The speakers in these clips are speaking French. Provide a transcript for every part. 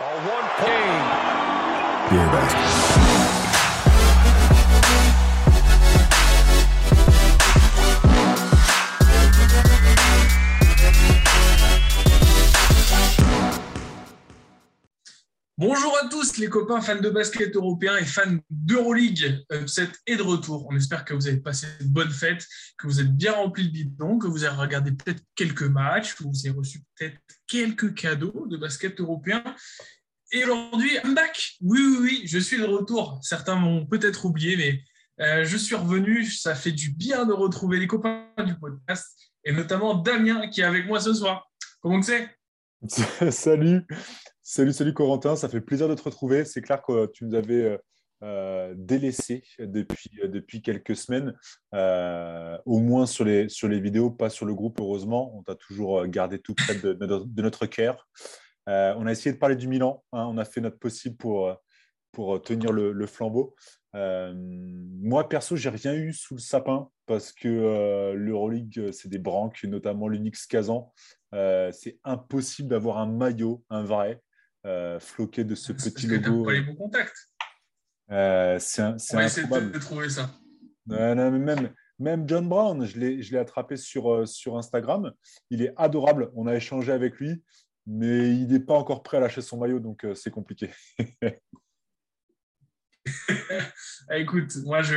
A one point. Beer basket. Bonjour à tous les copains fans de basket européen et fans d'Euroleague Upset est de retour. On espère que vous avez passé une bonne fête, que vous êtes bien rempli de bidons, que vous avez regardé peut-être quelques matchs, que vous avez reçu peut-être quelques cadeaux de basket européen. Et aujourd'hui, I'm back. Oui, oui, oui, je suis de retour. Certains m'ont peut-être oublié, mais euh, je suis revenu. Ça fait du bien de retrouver les copains du podcast et notamment Damien qui est avec moi ce soir. Comment c'est Salut, Salut, salut Corentin, ça fait plaisir de te retrouver. C'est clair que tu nous avais euh, euh, délaissé depuis, euh, depuis quelques semaines, au moins sur les, sur les vidéos, pas sur le groupe, heureusement. On t'a toujours gardé tout près de, notre cœur. on a essayé de parler du Milan, hein. on a fait notre possible pour, pour tenir le, flambeau. moi, perso, j'ai rien eu sous le sapin parce que l'Euroleague, c'est des branques, notamment l'Unix Kazan. c'est impossible d'avoir un maillot, un vrai, euh, floqué de ce petit logo. pas les bons contacts. Euh, c'est un, On va essayer de trouver ça. même, même John Brown, je l'ai attrapé sur, euh, sur Instagram. Il est adorable. On a échangé avec lui, mais il n'est pas encore prêt à lâcher son maillot, donc euh, c'est compliqué. Ah, écoute, moi, je,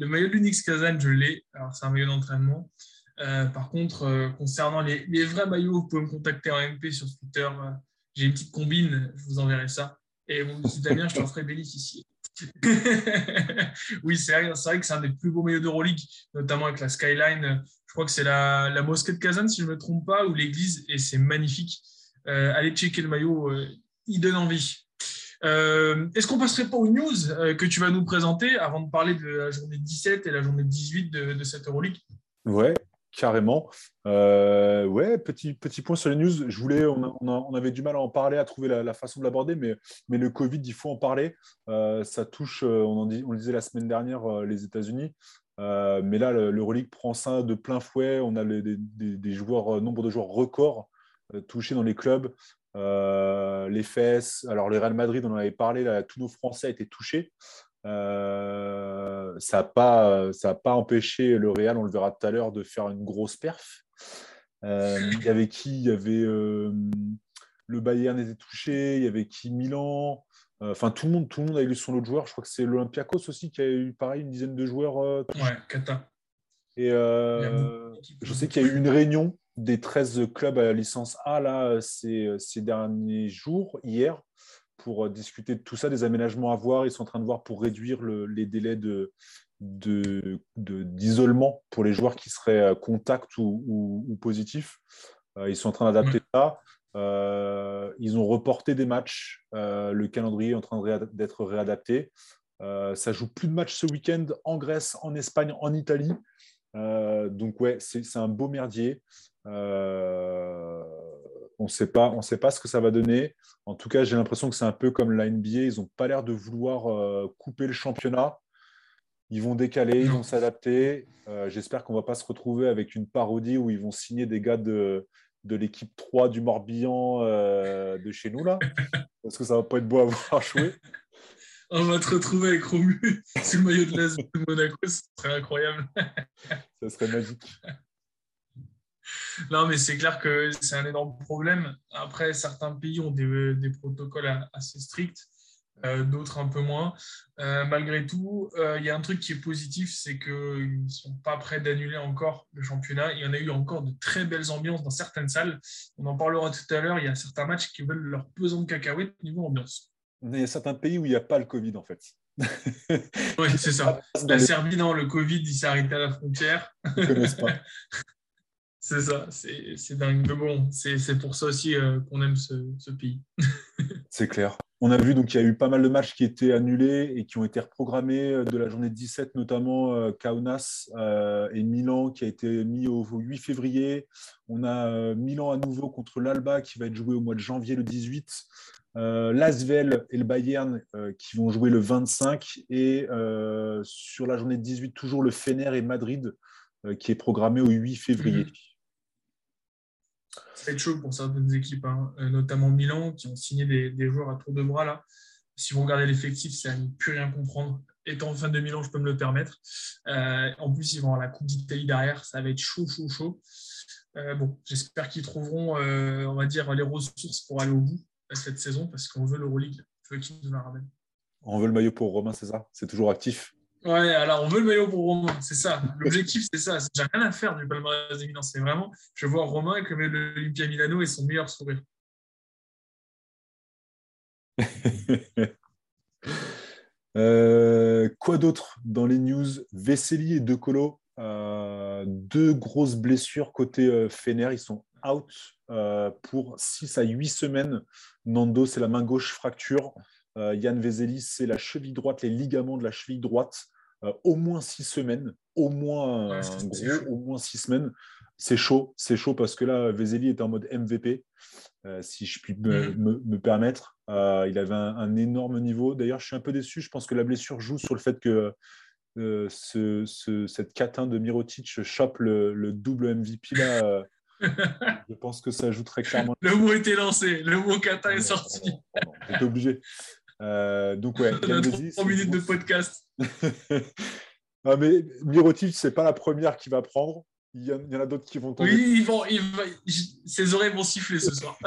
le maillot de l'Unix Kazan, je l'ai. Alors, c'est un maillot d'entraînement. par contre, concernant les, les, vrais maillots, vous pouvez me contacter en MP sur Twitter. J'ai une petite combine, je vous enverrai ça. Et bon, Damien, je t'en ferai bénéficier. oui, c'est vrai, que c'est un des plus beaux maillots d'Euroleague, notamment avec la skyline. Je crois que c'est la, la, mosquée de Kazan, si je ne me trompe pas, ou l'église, et c'est magnifique. Euh, allez checker le maillot, euh, il donne envie. Euh, est-ce qu'on passerait pas aux news que tu vas nous présenter avant de parler de la journée 17 et la journée 18 de, de cette Euroleague? Ouais, Carrément. Euh, ouais, petit, petit point sur les news. Je voulais, on, avait du mal à en parler, à trouver la, façon de l'aborder, mais, le Covid, il faut en parler. Euh, ça touche, euh, on, le disait la semaine dernière, les États-Unis. mais là, l'Euroleague prend ça de plein fouet. On a des, joueurs, nombre de joueurs records touchés dans les clubs. les fesses, alors le Real Madrid, on en avait parlé, tous nos Français étaient touchés. Euh, ça n'a pas, pas empêché le Real, on le verra tout à l'heure, de faire une grosse perf. Euh, il y avait qui? Il y avait euh, le Bayern était touché, il y avait qui? Milan. Enfin, tout le monde, tout le monde a eu son lot de joueurs. Je crois que c'est l'Olympiakos aussi qui a eu pareil une dizaine de joueurs. ouais, Kata. Et je sais qu'il y a eu une réunion des 13 clubs à la licence A là, ces, ces derniers jours, hier, pour euh, discuter de tout ça, des aménagements à voir. Ils sont en train de voir pour réduire les délais de, d'isolement pour les joueurs qui seraient euh, contact ou, ou, positifs. Euh, ils sont en train d'adapter ça. ils ont reporté des matchs. le calendrier est en train d'être réadapté. ça joue plus de matchs ce week-end en Grèce, en Espagne, en Italie. donc ouais, c'est un beau merdier. On ne sait pas, sait pas ce que ça va donner. En tout cas, j'ai l'impression que c'est un peu comme la NBA. Ils n'ont pas l'air de vouloir euh, couper le championnat. Ils vont décaler, ils vont s'adapter. Euh, j'espère qu'on ne va pas se retrouver avec une parodie où ils vont signer des gars de, de l'équipe 3 du Morbihan euh, de chez nous, là. Parce que ça ne va pas être beau à voir jouer. On va te retrouver avec Romu sous le maillot de l'As de Monaco, ce serait incroyable. ça serait magique non, mais c'est clair que c'est un énorme problème. Après, certains pays ont des, protocoles assez stricts, euh, d'autres un peu moins. Euh, malgré tout, euh, il y a un truc qui est positif, c'est qu'ils ne sont pas prêts d'annuler encore le championnat. Il y en a eu encore de très belles ambiances dans certaines salles. On en parlera tout à l'heure. Il y a certains matchs qui veulent leur pesant de cacahuètes niveau ambiance. Il y a certains pays où il n'y a pas le Covid, en fait. oui, c'est ça. La Serbie, non, le Covid, il s'est arrêté à la frontière. Ils ne connaissent pas. C'est ça, c'est dingue. Mais bon, c'est pour ça aussi euh, qu'on aime ce, pays. c'est clair. On a vu donc qu'il y a eu pas mal de matchs qui étaient annulés et qui ont été reprogrammés euh, de la journée 17, notamment euh, Kaunas et Milan qui a été mis au, 8 février. On a Milan à nouveau contre l'Alba qui va être joué au mois de janvier le 18. L'Asvel et le Bayern qui vont jouer le 25 et sur la journée 18 toujours le Fener et Madrid qui est programmé au 8 février. Ça va être chaud pour certaines équipes, hein, notamment Milan, qui ont signé des, joueurs à tour de bras là. Si vous regardez l'effectif, c'est à ne plus rien comprendre. Étant fan de Milan, je peux me le permettre. en plus, ils vont avoir la Coupe d'Italie derrière. Ça va être chaud, chaud, chaud. bon, j'espère qu'ils trouveront, on va dire, les ressources pour aller au bout cette saison parce qu'on veut l'Euroleague. Je veux qu'ils nous la. On veut le maillot pour Romain, c'est ça? C'est toujours actif? Ouais, alors on veut le maillot pour Romain, c'est ça. L'objectif, c'est ça. J'ai rien à faire du palmarès des Milan. C'est vraiment, je vois Romain avec l'Olympia Milano et son meilleur sourire. Euh, quoi d'autre dans les news? Vesely et De Colo, euh, deux grosses blessures côté euh, Fener. Ils sont out pour 6 à 8 semaines. Nando, c'est la main gauche fracture. Yann Vesely, c'est la cheville droite, les ligaments de la cheville droite. Euh, au moins six semaines, au moins au moins six semaines. C'est chaud, c'est chaud parce que là, Vezeli est en mode MVP, euh, si je puis me, mhm. permettre. Euh, il avait un, énorme niveau. D'ailleurs, je suis un peu déçu. Je pense que la blessure joue sur le fait que ce, cette catin de Mirotic chope le, double MVP là. je pense que ça joue très clairement. Le mot était lancé, le mot catin est sorti. J'étais obligé. Euh, donc, ouais. On a trois minutes de podcast. non, mais Mirotic, c'est pas la première qui va prendre. Il y, en, a d'autres qui vont tomber. Oui, ils vont, ses oreilles vont siffler ce soir.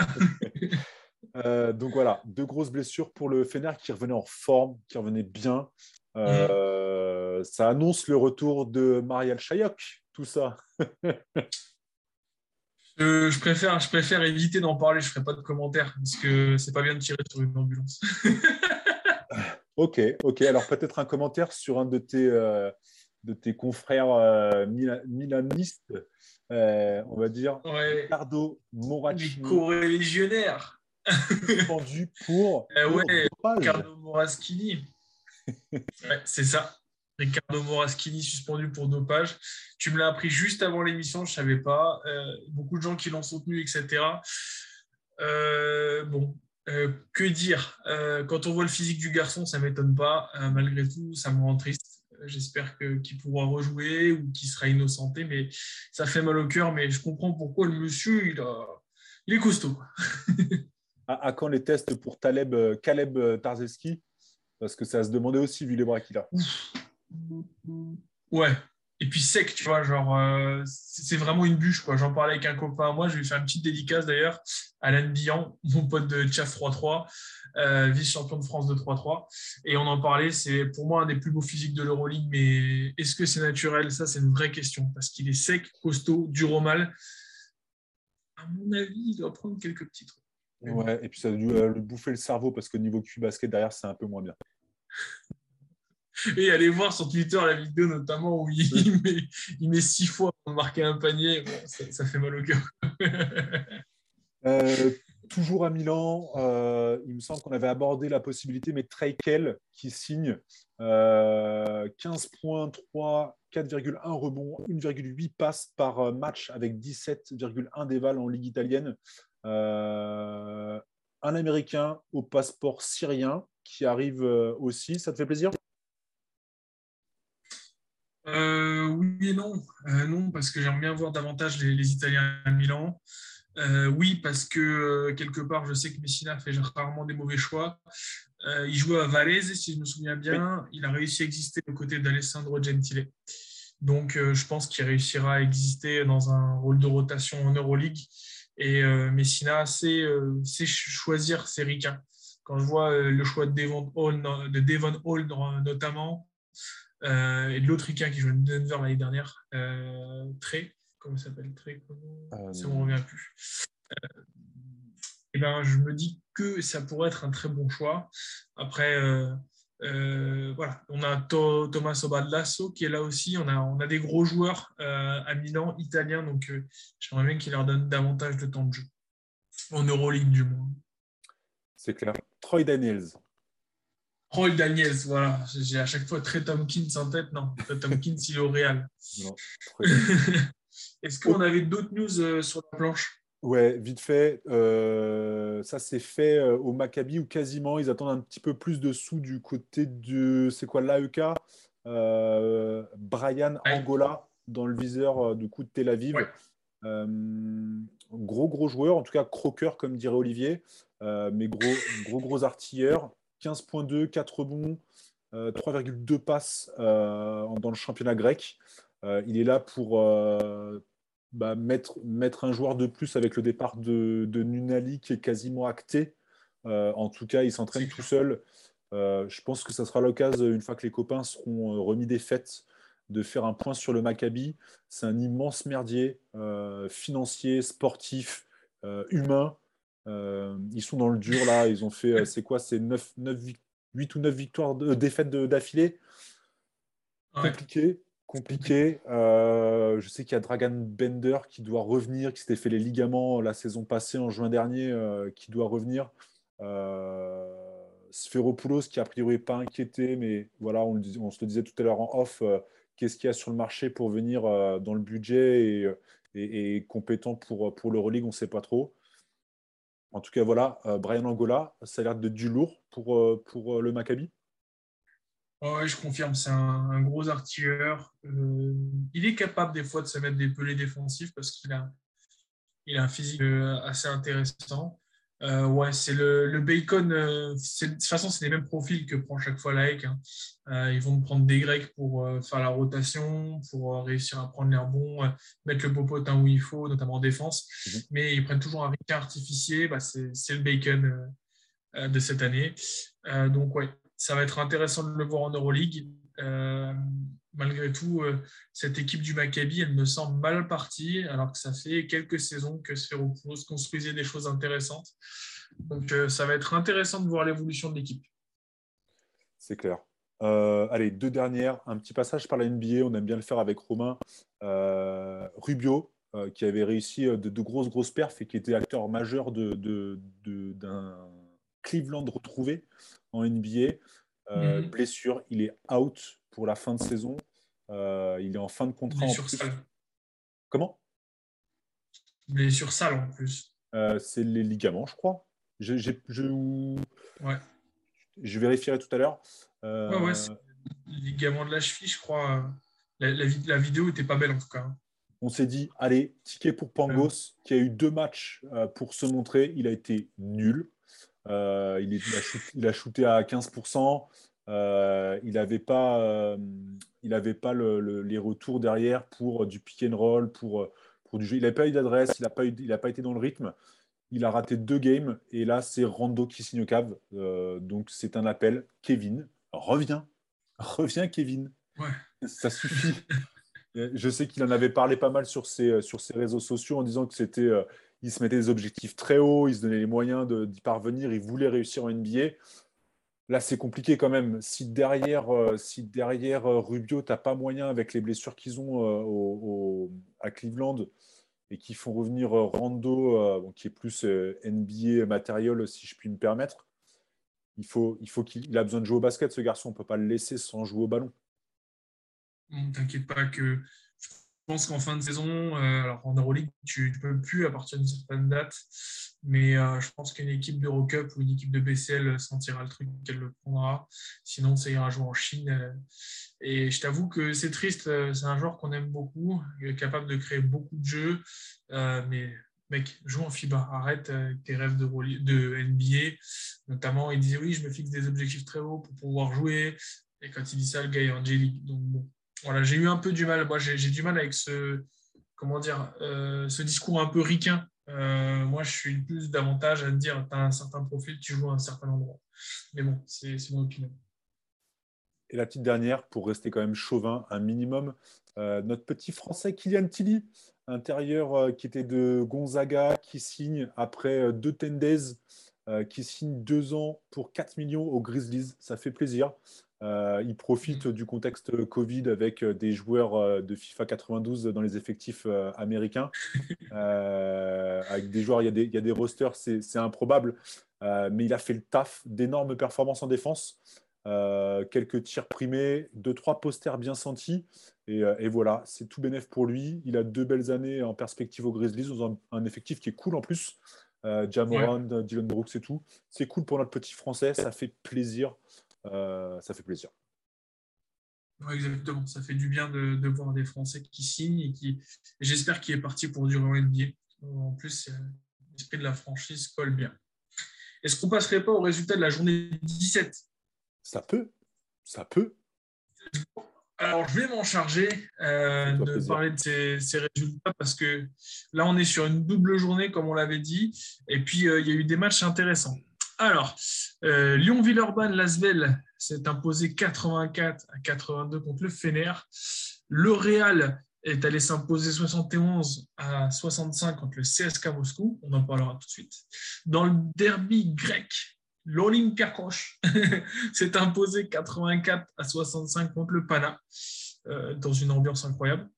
euh, donc voilà, deux grosses blessures pour le Fener qui revenait en forme, qui revenait bien. Euh, ça annonce le retour de Marielle Chayok, tout ça. je, préfère, je préfère éviter d'en parler, je ne ferai pas de commentaires parce que c'est pas bien de tirer sur une ambulance. Ok, ok. Alors peut-être un commentaire sur un de tes, euh, de tes confrères euh, milanistes, euh, on va dire, Ricardo Moracchini. Co-religionnaire. suspendu pour, eh ouais, Ricardo Moraschini. c'est ça. Ricardo Moraschini suspendu pour dopage. Tu me l'as appris juste avant l'émission, je ne savais pas. beaucoup de gens qui l'ont soutenu, etc. bon, euh, que dire? Euh, Quand on voit le physique du garçon, ça ne m'étonne pas. Euh, malgré tout, ça me rend triste. J'espère qu'il pourra rejouer ou qu'il sera innocenté, mais ça fait mal au cœur. Mais je comprends pourquoi le monsieur, il, il est costaud. à, quand les tests pour Taleb, Caleb Tarzeski? Parce que ça se demandait aussi, vu les bras qu'il a. Ouais, et puis sec, tu vois, genre, euh, c'est vraiment une bûche, quoi. J'en parlais avec un copain à moi, je lui ai fait une petite dédicace d'ailleurs, Alain Billan, mon pote de Chaf 3-3, euh, vice-champion de France de 3-3. Et on en parlait, c'est pour moi un des plus beaux physiques de l'Euroleague, mais est-ce que c'est naturel? Ça, c'est une vraie question, parce qu'il est sec, costaud, dur au mal. À mon avis, il doit prendre quelques petits trucs. Ouais, et puis ça a dû euh, lui bouffer le cerveau, parce que niveau cul basket derrière, c'est un peu moins bien. Et allez voir sur Twitter la vidéo notamment où il, met, six fois pour marquer un panier. ça, fait mal au cœur. Euh, toujours à Milan, euh, il me semble qu'on avait abordé la possibilité, mais Treikel qui signe 15 points, 3, 4,1 rebonds, 1,8 passes par match avec 17,1 déval en Ligue italienne. Euh, un Américain au passeport syrien qui arrive aussi. Ça te fait plaisir? Et non. Euh, non, parce que j'aime bien voir davantage les, Italiens à Milan. Euh, oui, parce que quelque part, je sais que Messina fait rarement des mauvais choix. il jouait à Varese, si je me souviens bien. Il a réussi à exister aux côtés d'Alessandro Gentile. Donc, je pense qu'il réussira à exister dans un rôle de rotation en Euroleague. Et Messina sait, sait, choisir ses ricains. Quand je vois le choix de Devon Hall, de Devon Hall notamment, euh, et de l'autre Ricain qui joue à Denver l'année dernière, euh, Trey, comment s'appelle Trey euh, Ça ne me revient plus. et ben, je me dis que ça pourrait être un très bon choix. Après, voilà, on a Thomas Obadlasso qui est là aussi. On a, on a des gros joueurs à Milan, italiens, donc j'aimerais bien qu'il leur donne davantage de temps de jeu. En Euroleague, du moins. C'est clair. Troy Daniels. Roy Daniels, voilà. J'ai à chaque fois Trey Tompkins en tête. Non, Trey Tompkins, il est au Real. Est-ce qu'on avait d'autres news euh, sur la planche? Ouais, vite fait. Euh, ça s'est fait euh, au Maccabi ou quasiment. Ils attendent un petit peu plus de sous du côté de. C'est quoi l'AEK Brian Angola dans le viseur du coup de Tel Aviv. gros, gros joueur, en tout cas croqueur, comme dirait Olivier, mais gros, gros, gros artilleurs. 15.2, 4 rebonds, 3,2 passes dans le championnat grec. il est là pour bah, mettre, un joueur de plus avec le départ de, Nunali qui est quasiment acté. Euh, en tout cas, il s'entraîne tout seul. Euh, je pense que ça sera l'occasion, une fois que les copains seront euh, remis des fêtes, de faire un point sur le Maccabi. C'est un immense merdier financier, sportif, humain. Ils sont dans le dur là. Ils ont fait, c'est quoi? C'est 9, 9, 8 ou 9 victoires, de, défaites d'affilée. Compliqué compliqué. Euh, je sais qu'il y a Dragan Bender qui doit revenir, qui s'était fait les ligaments la saison passée en juin dernier, euh, qui doit revenir. Euh, qui a priori pas inquiété, mais voilà, on, on se le disait tout à l'heure en off, euh, qu'est-ce qu'il y a sur le marché pour venir dans le budget et, et, compétent pour, pour l'Euroleague, on ne sait pas trop. En tout cas, voilà, Brian Angola, ça a l'air de du lourd pour, pour le Maccabi. Oui, je confirme, c'est un, gros artilleur. Euh, il est capable des fois de se mettre des pelés défensifs parce qu'il a, un physique euh, assez intéressant. Euh, ouais, c'est le, bacon. de toute façon, c'est les mêmes profils que prend chaque fois la hein. ils vont prendre des Grecs pour faire la rotation, pour réussir à prendre l'air bon, mettre le popotin où il faut, notamment en défense. Mhm. Mais ils prennent toujours un Ricain artificier. Bah, c'est le bacon de cette année. donc, ouais, ça va être intéressant de le voir en Euroleague. Euh, malgré tout, euh, cette équipe du Maccabi, elle me semble mal partie, alors que ça fait quelques saisons que Sferopoulos construisait des choses intéressantes. Donc, euh, ça va être intéressant de voir l'évolution de l'équipe. C'est clair. allez, deux dernières. Un petit passage par la NBA. On aime bien le faire avec Romain. Rubio, qui avait réussi de, de, grosses, grosses perfs et qui était acteur majeur d'un de, de, Cleveland retrouvé en NBA. Euh, mhm. Blessure, il est out pour la fin de saison. Euh, il est en fin de contrat. Blessure sale. Comment? Blessure sale en plus. Euh, c'est les ligaments, je crois. Je, je, ouais. je vérifierai tout à l'heure. Ouais, ouais, ligament de la cheville, je crois. La, la, vidéo n'était pas belle en tout cas. On s'est dit, allez, ticket pour Pangos, qui a eu deux matchs pour se montrer. Il a été nul. Euh, il, il, a shooté, à 15%. Euh, il n'avait pas, euh, il avait pas les retours derrière pour du pick and roll, pour, pour du jeu. Il n'a pas eu d'adresse, il n'a pas, pas été dans le rythme. Il a raté deux games et là, c'est Rando qui signe au cave. donc, c'est un appel. Kevin, reviens. Reviens, Kevin. Ça suffit. Je sais qu'il en avait parlé pas mal sur ses, sur ses réseaux sociaux en disant que c'était il se mettait des objectifs très hauts, il se donnait les moyens d'y parvenir, il voulait réussir en NBA. Là, c'est compliqué quand même. Si derrière, euh, si derrière euh, Rubio, tu n'as pas moyen avec les blessures qu'ils ont euh, à Cleveland et qui font revenir Rando, qui est plus NBA matériel, si je puis me permettre, il faut, il faut qu'il a besoin de jouer au basket, ce garçon. On ne peut pas le laisser sans jouer au ballon. T'inquiète pas que je pense qu'en fin de saison, euh, alors en Euroleague, tu ne peux plus à partir d'une certaine date, mais euh, je pense qu'une équipe d'Eurocup ou une équipe de BCL sentira le truc qu'elle le prendra. Sinon, ça ira jouer en Chine. Euh, et je t'avoue que c'est triste. C'est un joueur qu'on aime beaucoup, capable de créer beaucoup de jeux. mais mec, joue en FIBA. Arrête tes rêves de, de NBA. Notamment, il disait oui, je me fixe des objectifs très hauts pour pouvoir jouer. Et quand il dit ça, le gars est angélique. Donc bon, voilà, j'ai eu un peu du mal. Moi, j'ai du mal avec ce, comment dire, euh, ce discours un peu ricain. Euh, moi, je suis plus davantage à dire, tu as un certain profil, tu joues à un certain endroit. Mais bon, c'est mon opinion. Et la petite dernière, pour rester quand même chauvin, un minimum, euh, notre petit français Kylian Tilly, intérieur qui était de Gonzaga, qui signe après deux Tendays, qui signe deux ans pour 4 millions aux Grizzlies. Ça fait plaisir. Euh, il profite du contexte Covid avec euh, des joueurs euh, de FIFA 92 dans les effectifs américains. avec des joueurs, il y a des, il y a des rosters, c'est improbable. mais il a fait le taf d'énormes performances en défense. quelques tirs primés, deux, trois posters bien sentis. Et, et voilà, c'est tout bénef pour lui. Il a deux belles années en perspective aux Grizzlies, dans un, effectif qui est cool en plus. Jamoran, Dylan Brooks et tout. C'est cool pour notre petit français, ça fait plaisir. Euh, ça fait plaisir. exactement. Ça fait du bien de, voir des Français qui signent et qui, j'espère qu'il est parti pour durer en NBA. En plus, l'esprit de la franchise colle bien. Est-ce qu'on passerait pas au résultat de la journée 17 Ça peut. Ça peut. Alors, je vais m'en charger euh, de parler de ces, résultats parce que là, on est sur une double journée, comme on l'avait dit. Et puis, euh, il y a eu des matchs intéressants. Alors, euh, Lyon-Villeurbanne, Lasvel s'est imposé 84 à 82 contre le Fener. Le Real est allé s'imposer 71 à 65 contre le CSK Moscou. On en parlera tout de suite. Dans le derby grec, l'Olympiakos s'est imposé 84 à 65 contre le Pana. Euh, dans une ambiance incroyable.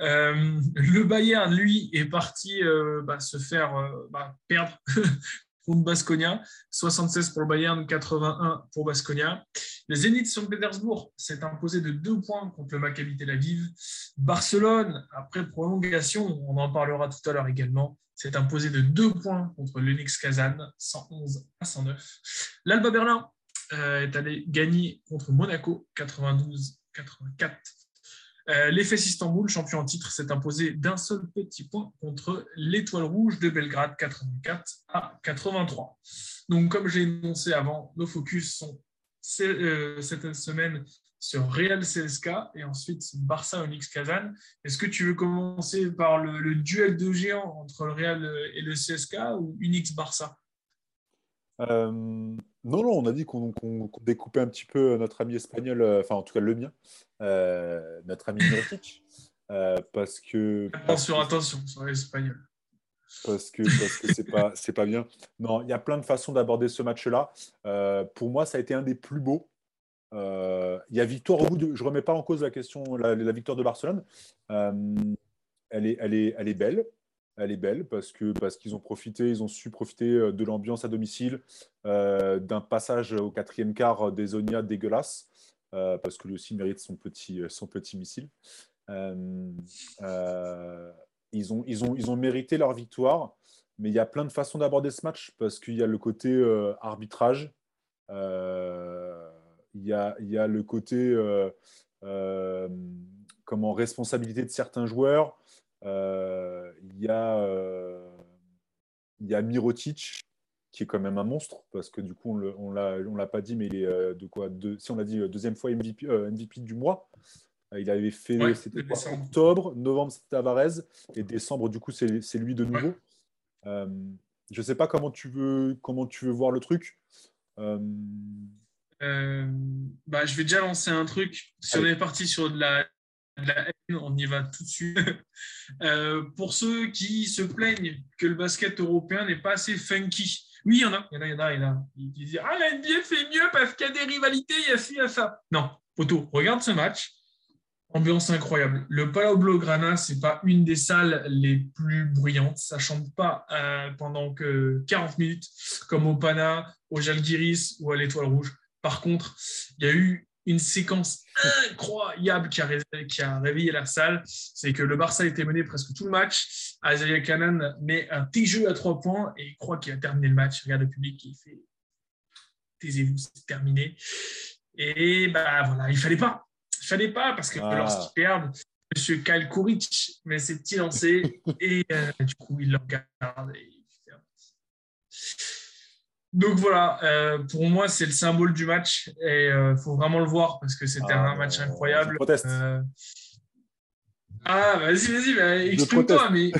Euh, le Bayern, lui, est parti bah, se faire bah, perdre contre Basconia. 76 pour le Bayern, 81 pour Basconia. Le Zénith Saint-Pétersbourg s'est imposé de deux points contre le Maccabi Tel Aviv. Barcelone, après prolongation, on en parlera tout à l'heure également, s'est imposé de deux points contre l'Unix Kazan, 111 à 109. L'Alba Berlin euh, est allé gagner contre Monaco, 92-84. Euh, L'EFES Istanbul, champion en titre, s'est imposé d'un seul petit point contre l'Étoile Rouge de Belgrade, 84 à 83. Donc, comme j'ai énoncé avant, nos focus sont euh, cette semaine sur Real CSK et ensuite Barça Onyx Kazan. Est-ce que tu veux commencer par le, duel de géants entre le Real et le CSK ou Unix Barça? Euh, non, non, on a dit qu'on découpait un petit peu notre ami espagnol, euh, enfin en tout cas le mien, euh, notre ami Mirotic, parce que... Attention, attention, sur l'espagnol. Parce que parce que c'est pas c'est pas bien. Non, il y a plein de façons d'aborder ce match-là. pour moi, ça a été un des plus beaux. Il y a victoire au bout de. Je remets pas en cause la question la, la victoire de Barcelone. elle est elle est elle est belle elle est belle parce que parce qu'ils ont profité, ils ont su profiter euh, de l'ambiance à domicile, euh, d'un passage au quatrième quart des Zonia dégueulasse, euh, parce que lui aussi mérite son petit, missile. ils ont mérité leur victoire, mais il y a plein de façons d'aborder ce match parce qu'il y a le côté arbitrage, il y, a, il y a le côté comment responsabilité de certains joueurs. Euh, il y, a, euh, y a Mirotic, qui est quand même un monstre, parce que du coup, on ne l'a pas dit, mais il est euh, de quoi Si on l'a dit, deuxième fois MVP, MVP du mois. Il avait fait, c'était octobre, novembre, c'était Tavares, et décembre, du coup, c'est lui de nouveau. je ne sais pas comment tu veux, comment tu veux voir le truc. bah, je vais déjà lancer un truc. Si on est parti sur de la la haine, on y va tout de suite. Euh, pour ceux qui se plaignent que le basket européen n'est pas assez funky, oui, il y en a, il y en a, il y en a, il Ah, la NBA fait mieux parce qu'il y a des rivalités, il y a il y a ça. Non, Poto, regarde ce match. Ambiance incroyable. Le Palau Blaugrana, ce n'est pas une des salles les plus bruyantes. Ça ne chante pas euh, pendant que 40 minutes, comme au Pana, au Jalgiris ou à l'Étoile Rouge. Par contre, il y a eu une séquence incroyable qui a, qui a réveillé la salle, c'est que le Barça était mené presque tout le match. Azaya Kanan met un petit jeu à trois points et il croit qu'il a terminé le match. Regarde le public qui fait taisez-vous, c'est terminé. Et bah voilà, il fallait pas. Il fallait pas parce que ah. lorsqu'ils perdent, Kyle Kuric met ses petits lancers et euh, du coup il le regarde. Et donc voilà, euh, pour moi, c'est le symbole du match et il euh, faut vraiment le voir parce que c'était ah, un match incroyable. Euh, ah, vas-y, vas-y, bah, exprime-toi, mais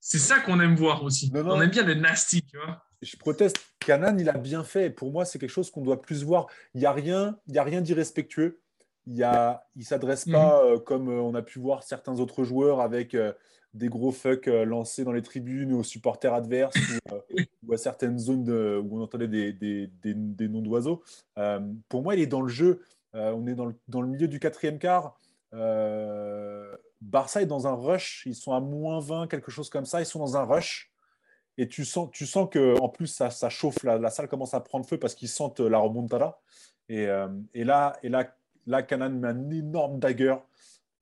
c'est ça qu'on aime voir aussi. On aime bien le nasty, tu vois. Je proteste. Canan, il a bien fait. Pour moi, c'est quelque chose qu'on doit plus voir. Il n'y a rien, il y a rien d'irrespectueux. Il ne s'adresse pas mhm. comme on a pu voir certains autres joueurs avec des gros fucks euh, lancés dans les tribunes aux supporters adverses euh, ou, à certaines zones où on entendait des, des, des, noms d'oiseaux. Euh, pour moi, il est dans le jeu. on est dans le, dans le, milieu du quatrième quart. Barça est dans un rush. Ils sont à moins 20, quelque chose comme ça. Ils sont dans un rush. Et tu sens, tu sens que en plus, ça, ça chauffe. La, la, salle commence à prendre feu parce qu'ils sentent la remontada. Et, et là, et là, là, Canan met un énorme dagger.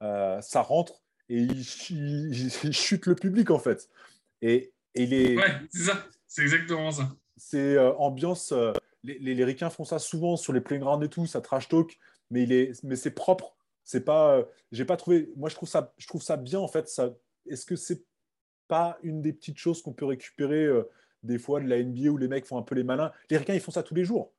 ça rentre et il, chute le public en fait. Et, et les... Ouais, c'est ça, c'est exactement ça. C'est euh, ambiance. Euh, les, les, ricains font ça souvent sur les playgrounds et tout, ça trash talk. mais il est, mais c'est propre. C'est pas, euh, j'ai pas trouvé. Moi, je trouve ça, je trouve ça bien en fait. Ça, est-ce que c'est pas une des petites choses qu'on peut récupérer des fois de la NBA où les mecs font un peu les malins? Les ricains, ils font ça tous les jours.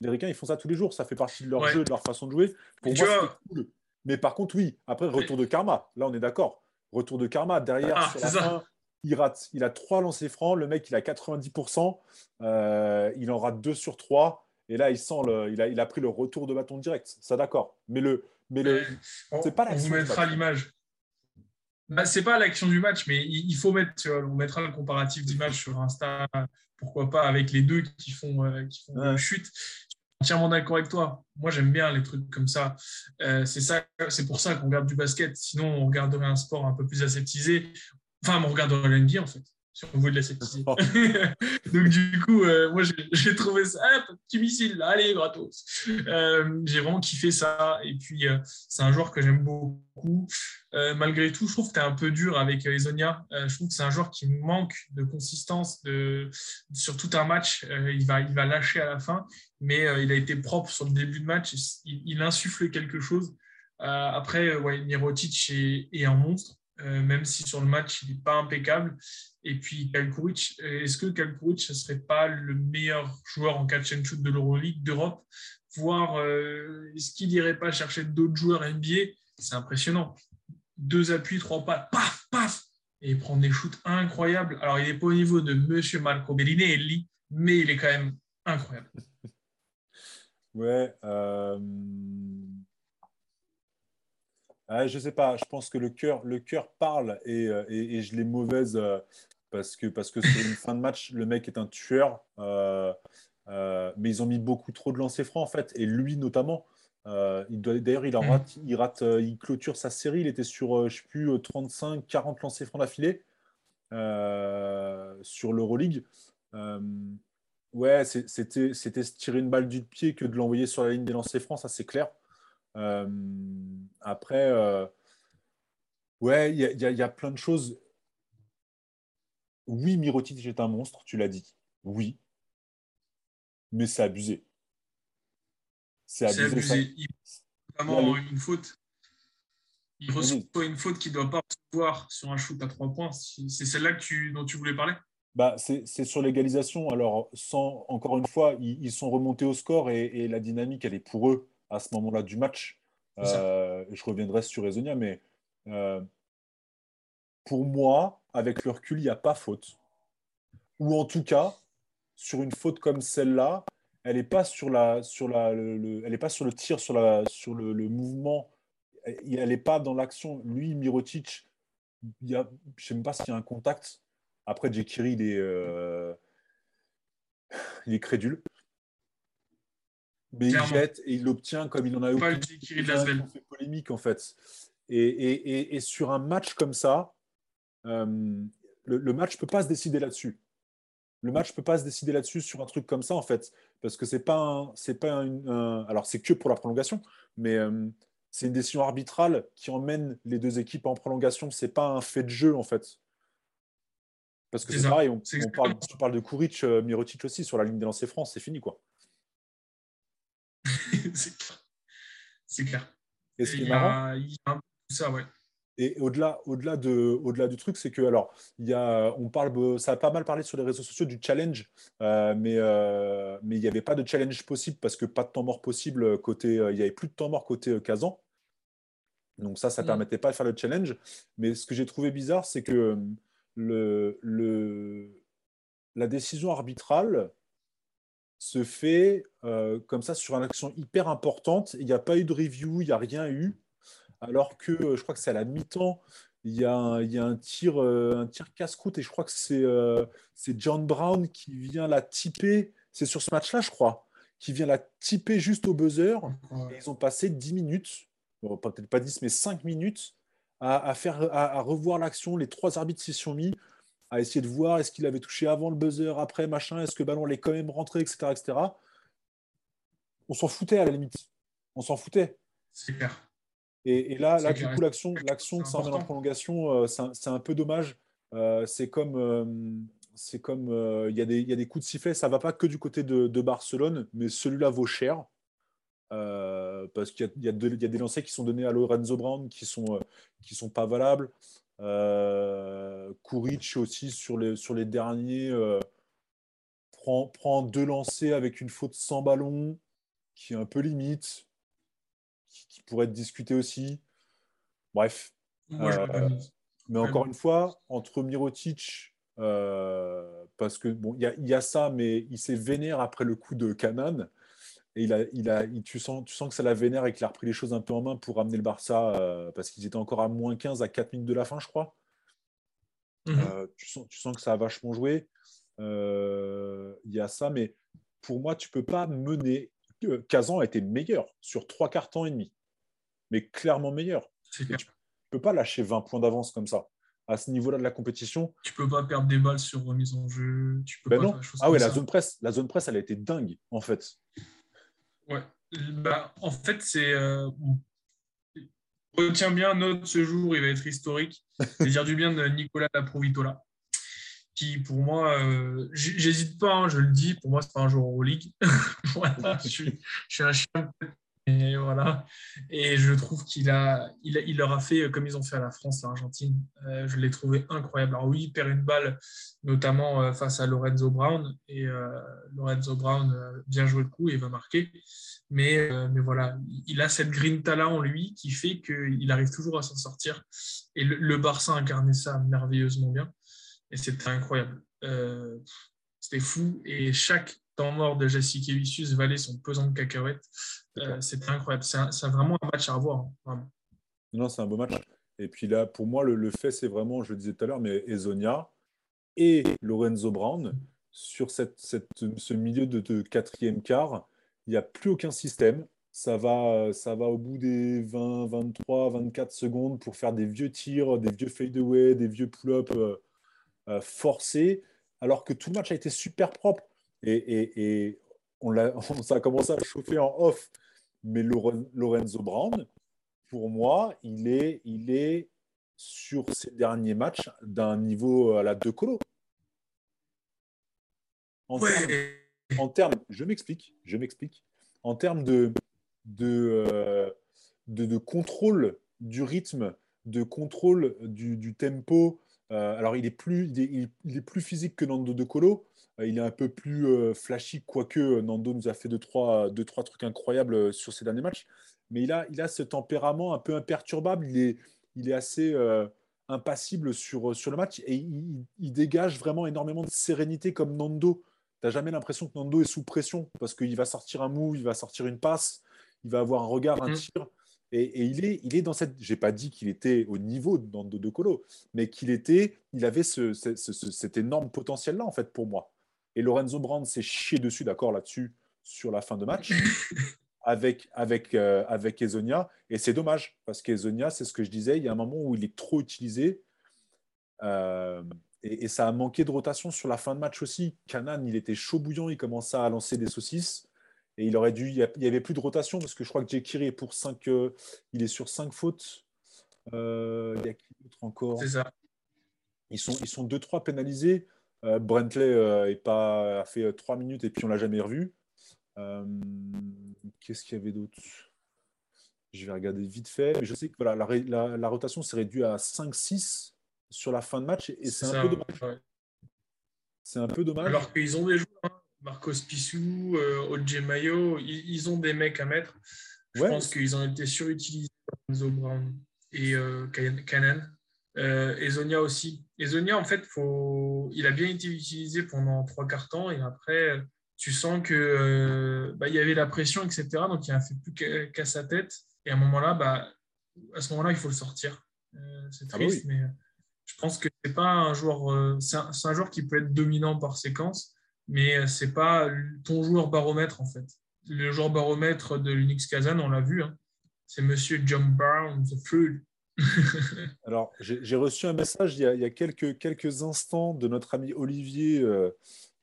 Les ricains, ils font ça tous les jours. Ça fait partie de leur jeu, de leur façon de jouer. Pour moi, c'est cool. Mais par contre, oui. Après, retour de karma. Là, on est d'accord. Retour de karma. Derrière, ah, sur la fin, il rate. Il a trois lancers francs. Le mec, il a 90%. Euh, il en rate deux sur trois. Et là, il sent le, il a, il a pris le retour de bâton direct. Ça, d'accord. Mais le, mais le, c'est pas. On vous mettra l'image. Bah, c'est pas l'action du match, mais il faut mettre, on mettra le comparatif d'image sur Insta, pourquoi pas, avec les deux qui font, euh, qui font une chute. Entièrement d'accord avec toi. Moi, j'aime bien les trucs comme ça. Euh, c'est ça, c'est pour ça qu'on regarde du basket. Sinon, on regarderait un sport un peu plus aseptisé. Enfin, on regarderait l'NBA, en fait si on veut de la scepticisme. Donc, du coup, euh, moi, j'ai trouvé ça, ah, petit missile, allez, gratos. Euh, j'ai vraiment kiffé ça. Et puis, euh, c'est un joueur que j'aime beaucoup. malgré tout, je trouve que tu es un peu dur avec Ezonia. je trouve que c'est un joueur qui manque de consistance de, sur tout un match. il, va, il va lâcher à la fin, mais il a été propre sur le début de match. Il, il insuffle quelque chose. après, ouais, Mirotic est, est un monstre. Même si sur le match, il n'est pas impeccable. Et puis Kalkovic, est-ce que Kalkovic ne serait pas le meilleur joueur en catch and shoot de l'Euroleague d'Europe? Voir, euh, est-ce qu'il n'irait pas chercher d'autres joueurs NBA C'est impressionnant. Deux appuis, trois pas, paf, paf Et il prend des shoots incroyables. Alors, il n'est pas au niveau de Monsieur Marco Bellinelli, mais il est quand même incroyable. Ouais. Euh... Ah, je sais pas, je pense que le cœur, le cœur parle et, euh, et, je l'ai mauvaise euh, parce que, parce que sur une fin de match, le mec est un tueur. Euh, euh, mais ils ont mis beaucoup trop de lancers francs en fait, et lui notamment. Euh, D'ailleurs, il, mm. rate, il, rate, il clôture sa série. Il était sur, je sais plus, 35, 40 lancers francs d'affilée sur l'Euroleague. ouais, c'était se tirer une balle du pied que de l'envoyer sur la ligne des lancers francs, ça c'est clair. Après, ouais, il y, y, a plein de choses oui, Mirotic est un monstre, tu l'as dit. Oui. Mais c'est abusé. C'est abusé. Il vraiment une faute. Il reçoit une faute qu'il ne doit pas recevoir sur un shoot à trois points. C'est celle-là dont tu voulais parler? Bah, C'est sur l'égalisation. Alors, sans, encore une fois, ils, sont remontés au score et, la dynamique, elle est pour eux à ce moment-là du match. Euh, je reviendrai sur Ezonia, mais euh, pour moi, avec le recul, il n'y a pas faute. Ou en tout cas, sur une faute comme celle-là, elle n'est pas sur la, sur la, le, elle est pas sur le tir, sur, la, sur le, mouvement. Elle n'est pas dans l'action. Lui, Mirotic, il y a, je ne sais même pas s'il y a un contact. Après, Jekiri, il est, euh, il est crédule. Mais il jette et il l'obtient comme il en a eu. Pas le Jekiri de la fait polémique, en fait. Et, et, et, sur un match comme ça, euh, le, match ne peut pas se décider là-dessus. Le match ne peut pas se décider là-dessus sur un truc comme ça, en fait, parce que c'est pas, c'est pas alors c'est que pour la prolongation, mais euh, c'est une décision arbitrale qui emmène les deux équipes en prolongation. C'est pas un fait de jeu, en fait. Parce que c'est pareil, on, parle, de Kuric, euh, Mirotic aussi sur la ligne des lancers France, c'est fini, quoi. c'est clair. C'est clair. Et ce qui est marrant, il y a ça, ouais. Et au-delà, au-delà, de, au-delà du truc, c'est que alors, il y a, on parle, ça a pas mal parlé sur les réseaux sociaux du challenge, euh, mais euh, mais il n'y avait pas de challenge possible parce que pas de temps mort possible côté, euh, il y avait plus de temps mort côté Kazan. Donc ça, ça ne mm. permettait pas de faire le challenge. Mais ce que j'ai trouvé bizarre, c'est que le, le, la décision arbitrale se fait comme ça sur une action hyper importante. Il n'y a pas eu de review, il n'y a rien eu alors que euh, je crois que c'est à la mi-temps, il y a un, tir, euh, un tir casse-croûte et je crois que euh, c'est John Brown qui vient la typer, c'est sur ce match-là, je crois, qui vient la typer juste au buzzer. ils ont passé 10 minutes, peut-être pas 10, mais 5 minutes à, faire, à, revoir l'action. Les trois arbitres s'y sont mis à essayer de voir est-ce qu'il avait touché avant le buzzer, après, machin, est-ce que le ballon allait quand même rentrer, etc. etc. On s'en foutait à la limite. On s'en foutait. C'est clair. Et, là, là du coup, l'action, l'action que ça emmène en prolongation, euh, c'est, un, peu dommage. Euh, c'est comme, euh, c'est comme, il y, y, a des coups de sifflet. Ça va pas que du côté de, Barcelone, mais celui-là vaut cher. parce qu'il y, y, a des lancers qui sont donnés à Lorenzo Brown qui sont, qui sont pas valables. Euh, Kuric aussi sur les, sur les derniers prend, prend, deux lancers avec une faute sans ballon qui est un peu limite, qui, pourrait être discuté aussi. Bref. mais encore une fois, entre Mirotic euh, parce que bon, il y, y, a ça, mais il s'est vénère après le coup de Canan. Et il a, il a, tu, sens, tu sens que ça la vénère et qu'il a repris les choses un peu en main pour ramener le Barça, euh, parce qu'ils étaient encore à moins 15 à 4 minutes de la fin, je crois. Mhm. Euh, tu, sens, tu sens que ça a vachement joué. Il y a ça, mais pour moi, tu peux pas mener. Kazan a été meilleur sur trois quarts temps et demi, mais clairement meilleur. tu ne peux pas lâcher 20 points d'avance comme ça à ce niveau-là de la compétition. Tu peux pas perdre des balles sur remise en jeu. Tu peux ben non. ah ouais, la zone presse, la zone presse, elle a été dingue en fait. Ouais. Bah, en fait, c'est euh, retiens bien note ce jour, il va être historique. C'est dire du bien de Nicolas Laprovitola, qui pour moi, euh, j'hésite pas, hein, je le dis, pour moi c'est pas un joueur en League. voilà, je suis, je suis un chien et voilà. Et je trouve qu'il a, il, leur a fait comme ils ont fait à la France, l'Argentine. Euh, je l'ai trouvé incroyable. Alors oui, il perd une balle, notamment euh, face à Lorenzo Brown. Et euh, Lorenzo Brown bien joué le coup et va marquer. Mais, mais voilà, il a cette grinta-là en lui qui fait qu'il arrive toujours à s'en sortir. Et le, le Barça incarnait ça merveilleusement bien. Et c'était incroyable. c'était fou. Et chaque temps mort de Jessica Vicius valait son pesant de cacahuètes. Euh, c'était incroyable. C'est vraiment un match à revoir. Hein, non, c'est un beau match. Et puis là, pour moi, le, fait, c'est vraiment, je le disais tout à l'heure, mais Ezonia et Lorenzo Brown sur cette, ce milieu de, quatrième quart, il n'y a plus aucun système. Ça va, ça va au bout des 20, 23, 24 secondes pour faire des vieux tirs, des vieux fade-away, des vieux pull-up euh, euh, forcés, alors que tout le match a été super propre. Et, on, a, ça a commencé à chauffer en off. Mais Lorenzo Brown, pour moi, il est, il est sur ces derniers matchs d'un niveau à la deux colo. En, termes, je m'explique, je m'explique. En termes de, de, euh, de, contrôle du rythme, de contrôle du, tempo, euh, alors il est, plus, il est, plus physique que Nando De Colo, il est un peu plus euh, flashy, quoique euh, Nando nous a fait deux trois, deux, trois trucs incroyables sur ces derniers matchs. Mais il a, il a ce tempérament un peu imperturbable. Il est, il est assez impassible sur, sur le match et il, dégage vraiment énormément de sérénité comme Nando. Tu n'as jamais l'impression que Nando est sous pression parce qu'il va sortir un move, il va sortir une passe, il va avoir un regard, un mhm. tir. Et, il, est, il est dans cette. J'ai pas dit qu'il était au niveau de Nando De Colo, mais qu'il était. Il avait ce, cet énorme potentiel-là, en fait, pour moi. Et Lorenzo Brand s'est chié dessus, d'accord, là-dessus, sur la fin de match, avec, avec, euh, avec Ezonia. Et c'est dommage, parce qu'Ezonia, c'est ce que je disais, il y a un moment où il est trop utilisé. Euh, et, ça a manqué de rotation sur la fin de match aussi. Canan, il était chaud bouillant, il commençait à lancer des saucisses. Et il aurait dû. Il n'y avait plus de rotation, parce que je crois que Jekiri est pour 5. Euh, il est sur 5 fautes. il y a qui d'autre encore? C'est ça. Ils sont, ils sont 2-3 pénalisés. Euh, Brentley euh, pas, a fait 3 euh, minutes et puis on l'a jamais revu. Qu'est-ce qu'il y avait d'autre? Je vais regarder vite fait. Mais je sais que voilà, la, rotation s'est réduite à 5-6 sur la fin de match et c'est un peu dommage. C'est un peu dommage. Alors qu'ils ont des joueurs, hein. Marcos Pissou, euh, Mayo, ils, ont des mecs à mettre. Je pense qu'ils ont été surutilisés par Enzo Brown et euh, euh, Ezonia aussi. Ezonia, en fait, faut... il a bien été utilisé pendant trois quarts temps et après, tu sens que euh, bah, il y avait la pression, etc. Donc, il n'a fait plus qu'à sa tête. Et à un moment-là, bah, à ce moment-là, il faut le sortir. Euh, c'est ah bah triste, mais je pense que c'est pas un joueur. c'est un, joueur qui peut être dominant par séquence, mais c'est pas ton joueur baromètre en fait. Le joueur baromètre de l'Unix Kazan, on l'a vu, hein. c'est Monsieur John Brown, the Fruit. Alors, j'ai reçu un message il y a, quelques, instants de notre ami Olivier euh,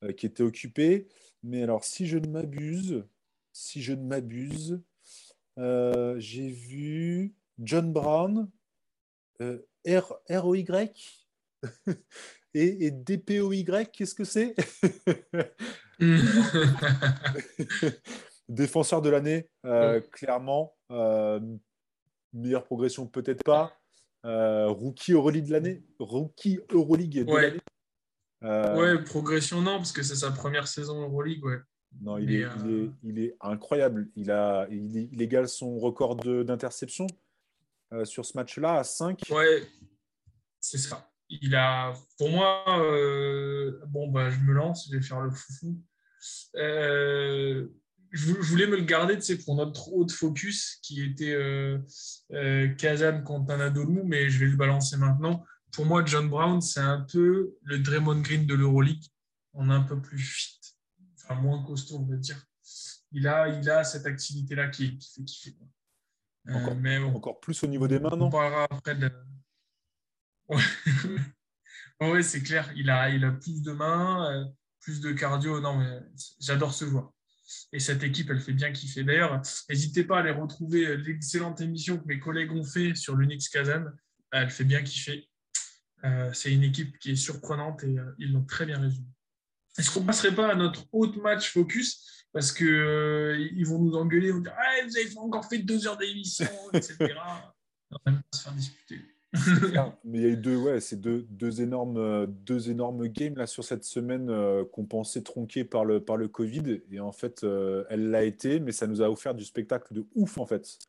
euh, qui était occupé. Mais alors, si je ne m'abuse, si je ne m'abuse, euh, j'ai vu John Brown, R, o y? et, et DPOY, qu'est-ce que c'est? Défenseur de l'année, clairement. meilleure progression, peut-être pas. rookie Euroleague de l'année. Rookie Euroleague de l'année. Ouais, progression, non, parce que c'est sa première saison Euroleague, ouais. Non, il, est, il, est, incroyable. Il, a, il, égale son record d'interception sur ce match-là à 5. Ouais, c'est ça il a, pour moi, euh, bon, bah, je me lance, je vais faire le foufou. Euh, je, voulais me le garder pour notre haute focus qui était euh, euh, Kazan contre Anadolu, mais je vais le balancer maintenant. Pour moi, John Brown, c'est un peu le Draymond Green de l'Euroleague. On est un peu plus fit, enfin moins costaud, on va dire. Il a, il a cette activité-là qui, qui, fait kiffer. Encore, mais encore plus au niveau des mains, non? On parlera après de, Oui, c'est clair. Il a, il a plus de mains, euh, plus de cardio. Non, mais j'adore ce joueur. Et cette équipe, elle fait bien kiffer. D'ailleurs, n'hésitez pas à aller retrouver euh, l'excellente émission que mes collègues ont fait sur l'Unix Kazan. Elle fait bien kiffer. Euh, c'est une équipe qui est surprenante et ils l'ont très bien résumé. Est-ce qu'on ne passerait pas à notre autre match focus? Parce qu'ils vont nous engueuler, on dire ah, Vous avez encore fait deux heures d'émission, etc. on va pas se faire disputer. Mais il y a eu deux, ouais, c'est deux, énormes, deux énormes games là, sur cette semaine euh, qu'on pensait le, par le Covid. Et en fait, euh, elle l'a été, mais ça nous a offert du spectacle de ouf en fait.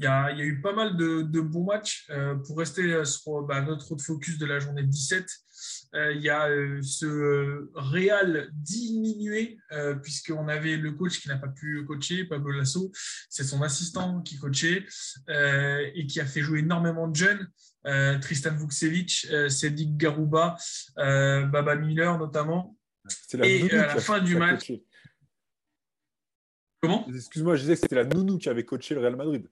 Il y, a, il y a eu pas mal de, de bons matchs. Euh, pour rester sur bah, notre autre focus de la journée 17, euh, il y a euh, ce Real diminué, euh, puisqu'on avait le coach qui n'a pas pu coacher, Pablo Lasso, c'est son assistant qui coachait et qui a fait jouer énormément de jeunes. Tristan Vukcevic, Cédric Garouba, Baba Miller notamment. et à la fin du match. Comment? Excuse-moi, je disais que c'était la nounou qui avait coaché le Real Madrid.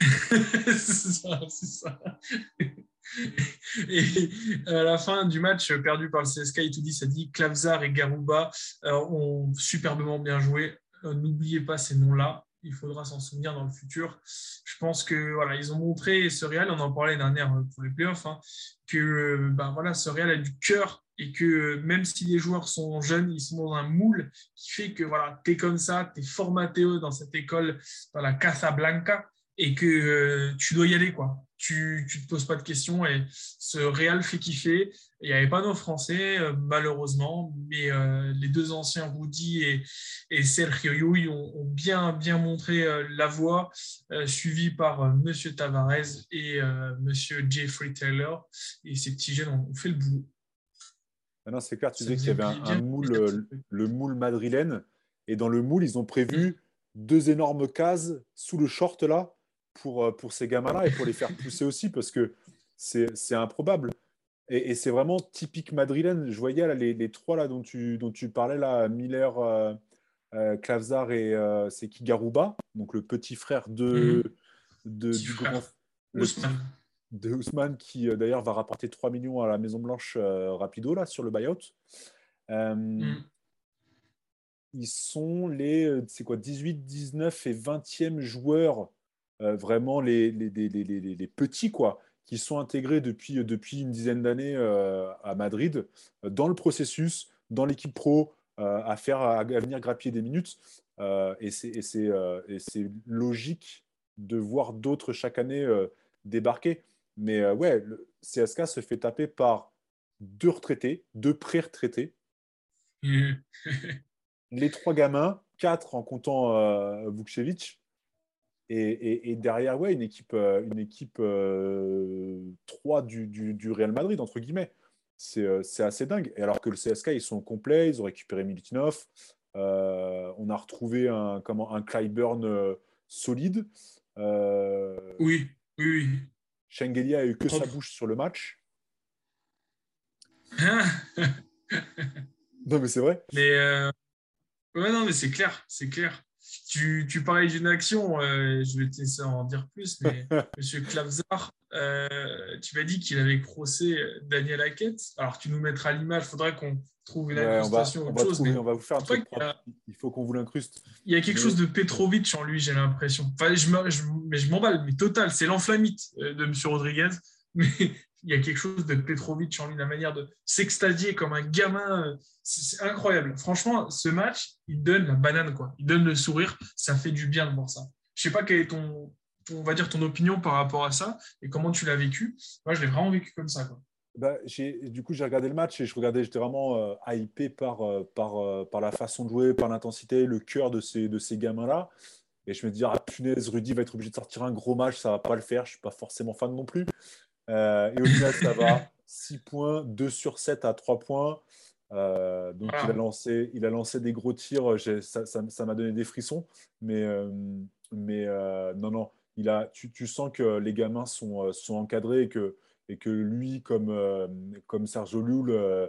c'est ça, c'est ça. Et à la fin du match perdu par le CSK, il tout dit, Klavzar et Garouba euh, ont superbement bien joué. Euh, n'oubliez pas ces noms-là. Il faudra s'en souvenir dans le futur. Je pense que voilà, ils ont montré ce Real, on en parlait dernière pour les playoffs, hein, que ben voilà, ce Real a du cœur et que même si les joueurs sont jeunes, ils sont dans un moule qui fait que voilà, tu es comme ça, tu es formaté dans cette école, dans la Casablanca, et que euh, tu dois y aller. quoi. Tu ne te poses pas de questions et ce Real fait kiffer. Il n'y avait pas nos Français, euh, malheureusement, mais euh, les deux anciens, Rudy et, et Sergio Yui, ont, bien, bien montré la voie, suivi par Monsieur Tavares et Monsieur Jeffrey Taylor. Et ces petits jeunes ont, fait le boulot. Maintenant, c'est clair, tu disais qu'il y avait un, moule, le moule madrilène. Et dans le moule, ils ont prévu deux énormes cases sous le short là pour, euh, pour ces gamins-là et pour les faire pousser aussi parce que c'est improbable. Et, c'est vraiment typique madrilène. Je voyais là, les, les, trois là, dont, tu, dont tu parlais, là, Miller, euh, euh Klavzar et euh, c'est donc le petit frère de, mhm. de du grand. Ousmane. De Ousmane, qui d'ailleurs va rapporter 3 millions à la Maison-Blanche rapido là, sur le buyout. Mhm. Ils sont les c'est quoi, 18, 19 et 20e joueurs euh, vraiment les, les, les, les, petits, quoi, qui sont intégrés depuis, depuis une dizaine d'années euh, à Madrid, euh, dans le processus, dans l'équipe pro, à faire à, venir grappiller des minutes. et c'est logique de voir d'autres chaque année débarquer. Mais ouais, le CSK se fait taper par deux retraités, deux pré-retraités. les trois gamins, quatre en comptant euh, Vukcevic, et, derrière, ouais, une équipe, euh, une équipe 3 euh, du, du, Real Madrid, entre guillemets. Euh, c'est assez dingue. Et alors que le CSK, ils sont complets, ils ont récupéré Militinov. on a retrouvé un, comment, un Clyburn solide. oui, oui, oui. Shengeli a eu que sa bouche sur le match. non, mais c'est vrai. Mais, ouais, non, mais c'est clair, c'est clair. Tu, tu parlais d'une action, euh, je vais te laisser en dire plus, mais M. Klavzar, euh, tu m'as dit qu'il avait crossé Daniel Hackett. Alors, tu nous mettras l'image, il faudrait qu'on trouve une incrustation ou autre chose. on va vous faire un truc il, faut qu'on vous l'incruste. Il y a quelque chose de Petrovic en lui, j'ai l'impression. Enfin, je, je, mais je m'emballe, mais total, c'est l'enflammite euh, de M. Rodriguez. Mais il y a quelque chose de Petrovic en lui, la manière de s'extasier comme un gamin. C'est incroyable. Franchement, ce match, il donne la banane, quoi. Il donne le sourire. Ça fait du bien de voir ça. Je sais pas quelle est ton, on va dire ton opinion par rapport à ça et comment tu l'as vécu. Moi, je l'ai vraiment vécu comme ça. Quoi. Bah, du coup, j'ai regardé le match et je regardais, j'étais vraiment euh, hypé par, euh, par, euh, par la façon de jouer, par l'intensité, le cœur de ces, de ces gamins-là. Et je me dis, ah punaise, Rudy va être obligé de sortir un gros match, ça va pas le faire. Je suis pas forcément fan non plus. Et au final, ça va. 6 points, 2 sur 7 à 3 points. donc, il, a lancé, il a lancé des gros tirs. Ça, ça, m'a donné des frissons. Mais, mais non, non, il a, tu, tu, sens que les gamins sont, sont encadrés et que et que lui, comme, euh, comme Sergio euh,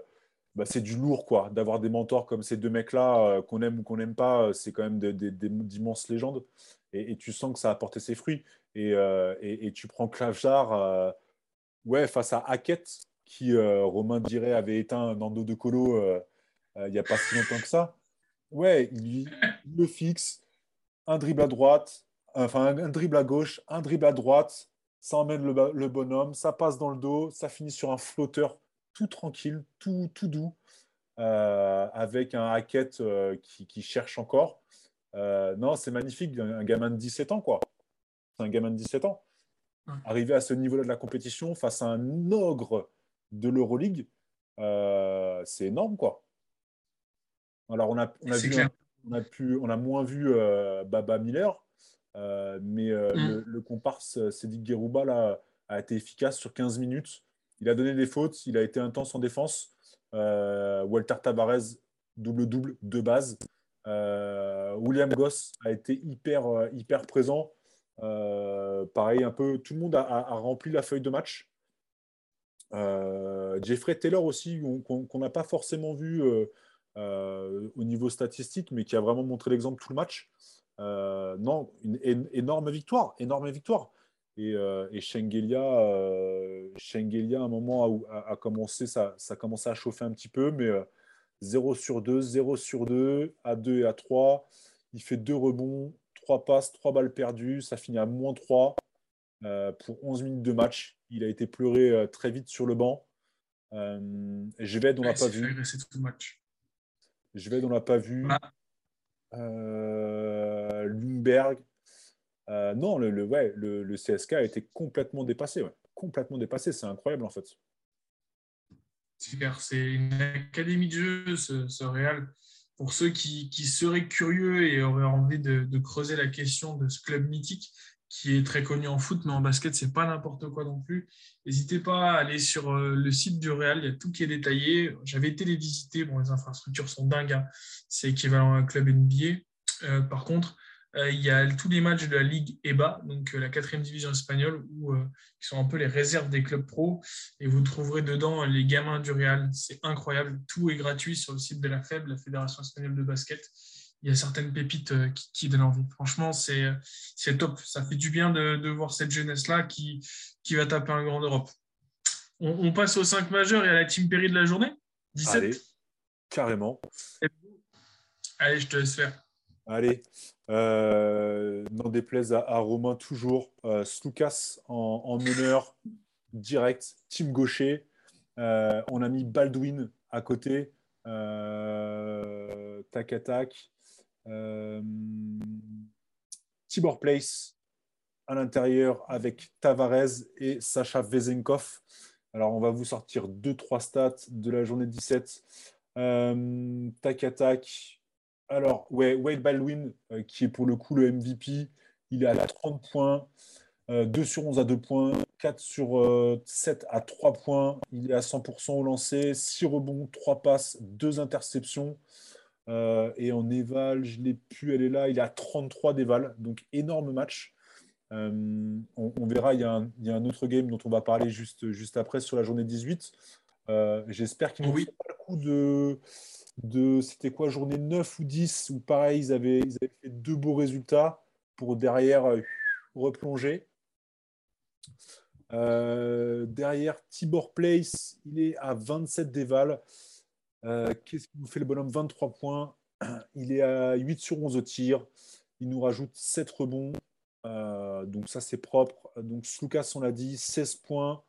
bah, c'est du lourd, quoi. D'avoir des mentors comme ces deux mecs-là, euh, qu'on aime ou qu'on n'aime pas, c'est quand même d'immenses légendes. Et, tu sens que ça a porté ses fruits. Et, et, tu prends Klavjar ouais, face à Hackett, qui, Romain dirait, avait éteint Nando de Colo il n'y a pas si longtemps que ça. Ouais, il, le fixe, un dribble à droite, enfin un dribble à gauche, un dribble à droite, ça emmène le, bonhomme, ça passe dans le dos, ça finit sur un flotteur tout tranquille, tout, tout doux, euh, avec un hacket euh, qui, cherche encore. Euh, non, c'est magnifique, un, gamin de 17 ans, quoi. C'est un gamin de 17 ans. Arriver à ce niveau-là de la compétition face à un ogre de l'Euroleague, c'est énorme, quoi. Alors, on a, on a, on a, pu, on a moins vu Baba Miller, euh, mais euh, mm. le, comparse euh, Cédric Guérouba là, a été efficace sur 15 minutes. Il a donné des fautes, il a été intense en défense. Walter Tavares, double-double de base. William Goss a été hyper, hyper présent. Pareil, un peu, tout le monde a, rempli la feuille de match. Jeffrey Taylor aussi, qu'on n'a pas forcément vu au niveau statistique, mais qui a vraiment montré l'exemple tout le match. Euh, non, une, énorme victoire, énorme victoire. Et, euh, Schengelia, euh, à un moment, a, a, commencé, ça, ça a commencé à chauffer un petit peu, mais 0 sur 2, 0 sur 2, à 2 et à 3. Il fait deux rebonds, 3 passes, 3 balles perdues. Ça finit à moins 3 pour 11 minutes de match. Il a été pleuré très vite sur le banc. je vais on l'a pas vu. Je vais on l'a pas vu. Euh, Lundberg. Euh, non, le, ouais, le, CSK a été complètement dépassé. Complètement dépassé. C'est incroyable en fait. C'est une académie de jeu, ce, Real. Pour ceux qui, seraient curieux et auraient envie de, creuser la question de ce club mythique, qui est très connu en foot, mais en basket, c'est pas n'importe quoi non plus. N'hésitez pas à aller sur euh, le site du Real, il y a tout qui est détaillé. J'avais été les les infrastructures sont dingues, hein. c'est équivalent à un club NBA. Euh, par contre, il y a tous les matchs de la Ligue EBA, donc la quatrième division espagnole, où, qui sont un peu les réserves des clubs pro, et vous trouverez dedans les gamins du Real. C'est incroyable, tout est gratuit sur le site de la FEB, la Fédération espagnole de basket il y a certaines pépites euh, qui, donnent envie. Franchement, c'est top. Ça fait du bien de, voir cette jeunesse-là qui, qui va taper un grand Europe. On, passe aux 5 majeurs et à la team Perry de la journée 17 Allez, carrément. Allez, je te laisse faire. Allez, euh, n'en déplaise à, Romain toujours. Euh, Slukas en, meneur direct, team gaucher. Euh, on a mis Baldwin à côté. tac à tac. Tibor Place à l'intérieur avec Tavares et Sacha Vezenkov. Alors, on va vous sortir 2-3 stats de la journée 17. Euh, tac à tac. Alors, ouais, Wade Baldwin, euh, qui est pour le coup le MVP, il est à 30 points, 2 sur 11 à 2 points, 4 sur 7 à 3 points. Il est à 100% au lancer, 6 rebonds, 3 passes, 2 interceptions. Euh, et en éval, je l'ai pu, elle est là, il est à 33 d'éval, donc énorme match. Euh, on, verra, il y, a un, autre game dont on va parler juste, juste après sur la journée 18. Euh, j'espère qu'ils n'ont oui. pas le coup de, de c'était quoi, journée 9 ou 10, où pareil, ils avaient, fait deux beaux résultats pour derrière replonger. derrière Tibor Place, il est à 27 d'éval. Euh, qu'est-ce qui nous fait le bonhomme? 23 points. Il est à 8 sur 11 au tir. Il nous rajoute 7 rebonds. Euh, donc ça, c'est propre. Donc Lucas, on l'a dit, 16 points.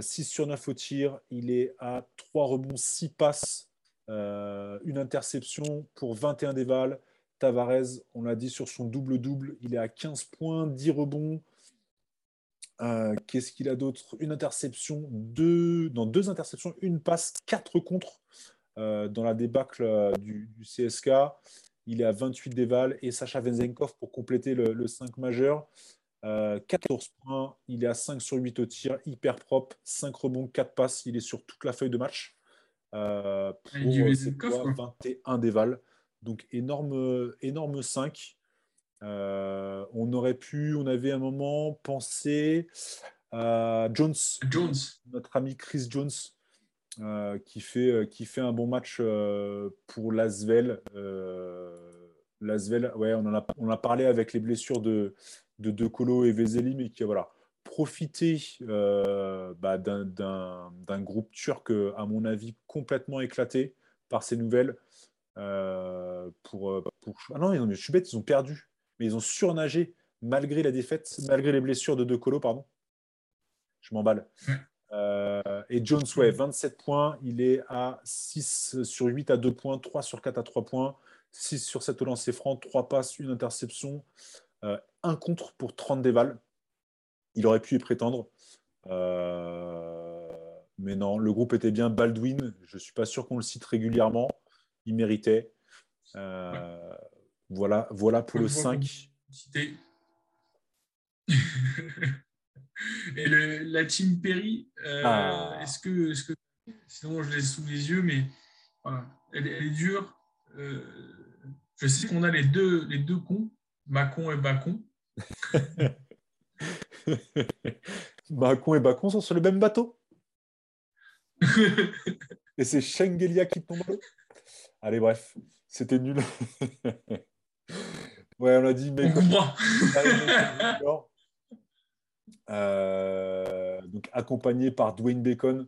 6 sur 9 au tir. Il est à 3 rebonds, 6 passes, une interception pour 21 dévals. Tavares, on l'a dit sur son double-double, il est à 15 points, 10 rebonds. Qu'est-ce qu'il a d'autre? Une interception, deux, dans deux interceptions, une passe, quatre contre dans la débâcle du, CSK il est à 28 déval et Sacha Venzenkov pour compléter le, 5 majeur. 14 euh, points, il est à 5 sur 8 au tir, hyper propre, 5 rebonds, 4 passes, il est sur toute la feuille de match. Euh, pour 21 déval. Donc énorme, énorme 5. Euh, on aurait pu, on avait un moment pensé à Jones, Jones. notre ami Chris Jones, euh, qui, fait, euh, qui fait un bon match euh, pour Lasvel. Lasvel, ouais, on en a, on a parlé avec les blessures de, de De Colo et Vezeli, mais qui a voilà, profité bah, d'un groupe turc, à mon avis, complètement éclaté par ces nouvelles. pour, pour... Ah non, je suis bête, ils ont perdu, mais ils ont surnagé malgré la défaite, malgré les blessures de De Colo, pardon. Je m'emballe. Euh, et Jones, ouais, 27 points. Il est à 6 sur 8 à 2 points, 3 sur 4 à 3 points, 6 sur 7 au lancer franc, 3 passes, une interception, euh, un contre pour 30 déval. Il aurait pu y prétendre. Euh, mais non, le groupe était bien. Baldwin, je ne suis pas sûr qu'on le cite régulièrement. Il méritait. Voilà, voilà pour le 5. Et le, la team Perry, euh, ah. est-ce que, est que, Sinon, je l'ai sous les yeux, mais voilà, elle, est dure. Euh, je sais qu'on a les deux, les deux cons, Macon et Bacon. Macon et Bacon sont sur le même bateau. et c'est Shengelia qui tombe l'eau. Allez, bref, c'était nul. ouais, on a dit, mais. Euh, donc accompagné par Dwayne Bacon.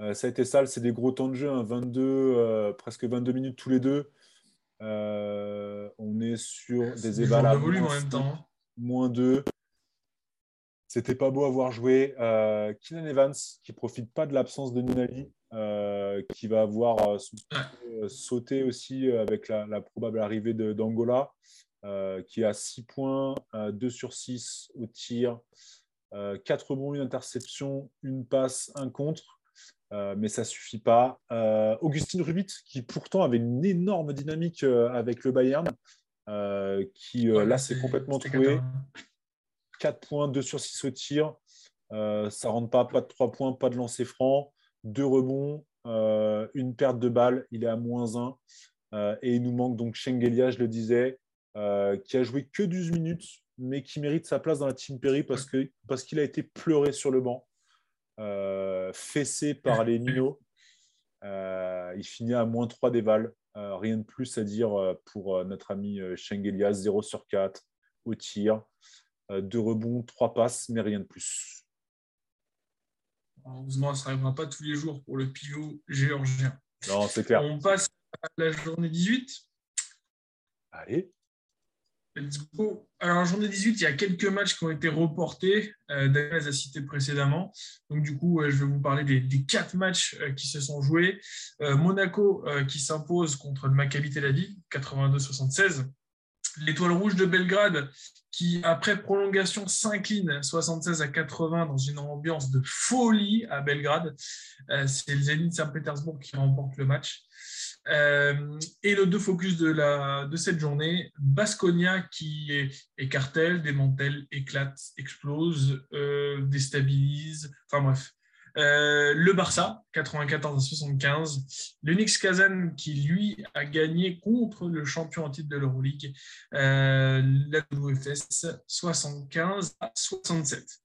Euh, ça a été sale, c'est des gros temps de jeu, 22, hein, euh, presque 22 minutes tous les deux. on est sur des évals moins 2. C'était pas beau à voir jouer. Euh, Evans, qui profite pas de l'absence de Nunali, qui va avoir sauté aussi avec la, probable arrivée d'Angola, qui a 6 points, 2 sur 6 au tir, 4 euh, rebonds, une interception, une passe, un contre. Euh, mais ça ne suffit pas. Euh, Augustine Rubit, qui pourtant avait une énorme dynamique avec le Bayern, qui là s'est complètement trouvé. 4 points, 2 sur 6 au tir. ça ne rentre pas, pas de 3 points, pas de lancer franc, 2 rebonds, une perte de balle, il est à moins 1. et il nous manque donc Schengelia, je le disais, qui a joué que 12 minutes, mais qui mérite sa place dans la Team Perry parce qu'il parce qu'il a été pleuré sur le banc, euh, fessé par les Nino. Euh, il finit à moins 3 déval. Euh, rien de plus à dire pour notre ami Shengelia, 0 sur 4 au tir. Deux rebonds, trois passes, mais rien de plus. Heureusement, ça n'arrivera pas tous les jours pour le pivot géorgien. Non, c'est clair. On passe à la journée 18. Allez. Let's go. Alors, en journée 18, il y a quelques matchs qui ont été reportés. Euh, Daniel les a cités précédemment. Donc, du coup, je vais vous parler des, quatre matchs euh, qui se sont joués. Euh, Monaco euh, qui s'impose contre le Maccabi Tel Aviv, 82-76. L'étoile rouge de Belgrade qui, après prolongation, s'incline 76 à 80 dans une ambiance de folie à Belgrade. C'est le Zenit Saint-Pétersbourg qui remporte le match. Euh, et le deux focus de, la, de cette journée, Basconia qui écartèle, démantèle, éclate, explose, euh, déstabilise, enfin bref. Euh, le Barça, 94 à 75. L'Unix Kazan qui, lui, a gagné contre le champion en titre de l'Euroleague, la WFS, 75 à 67.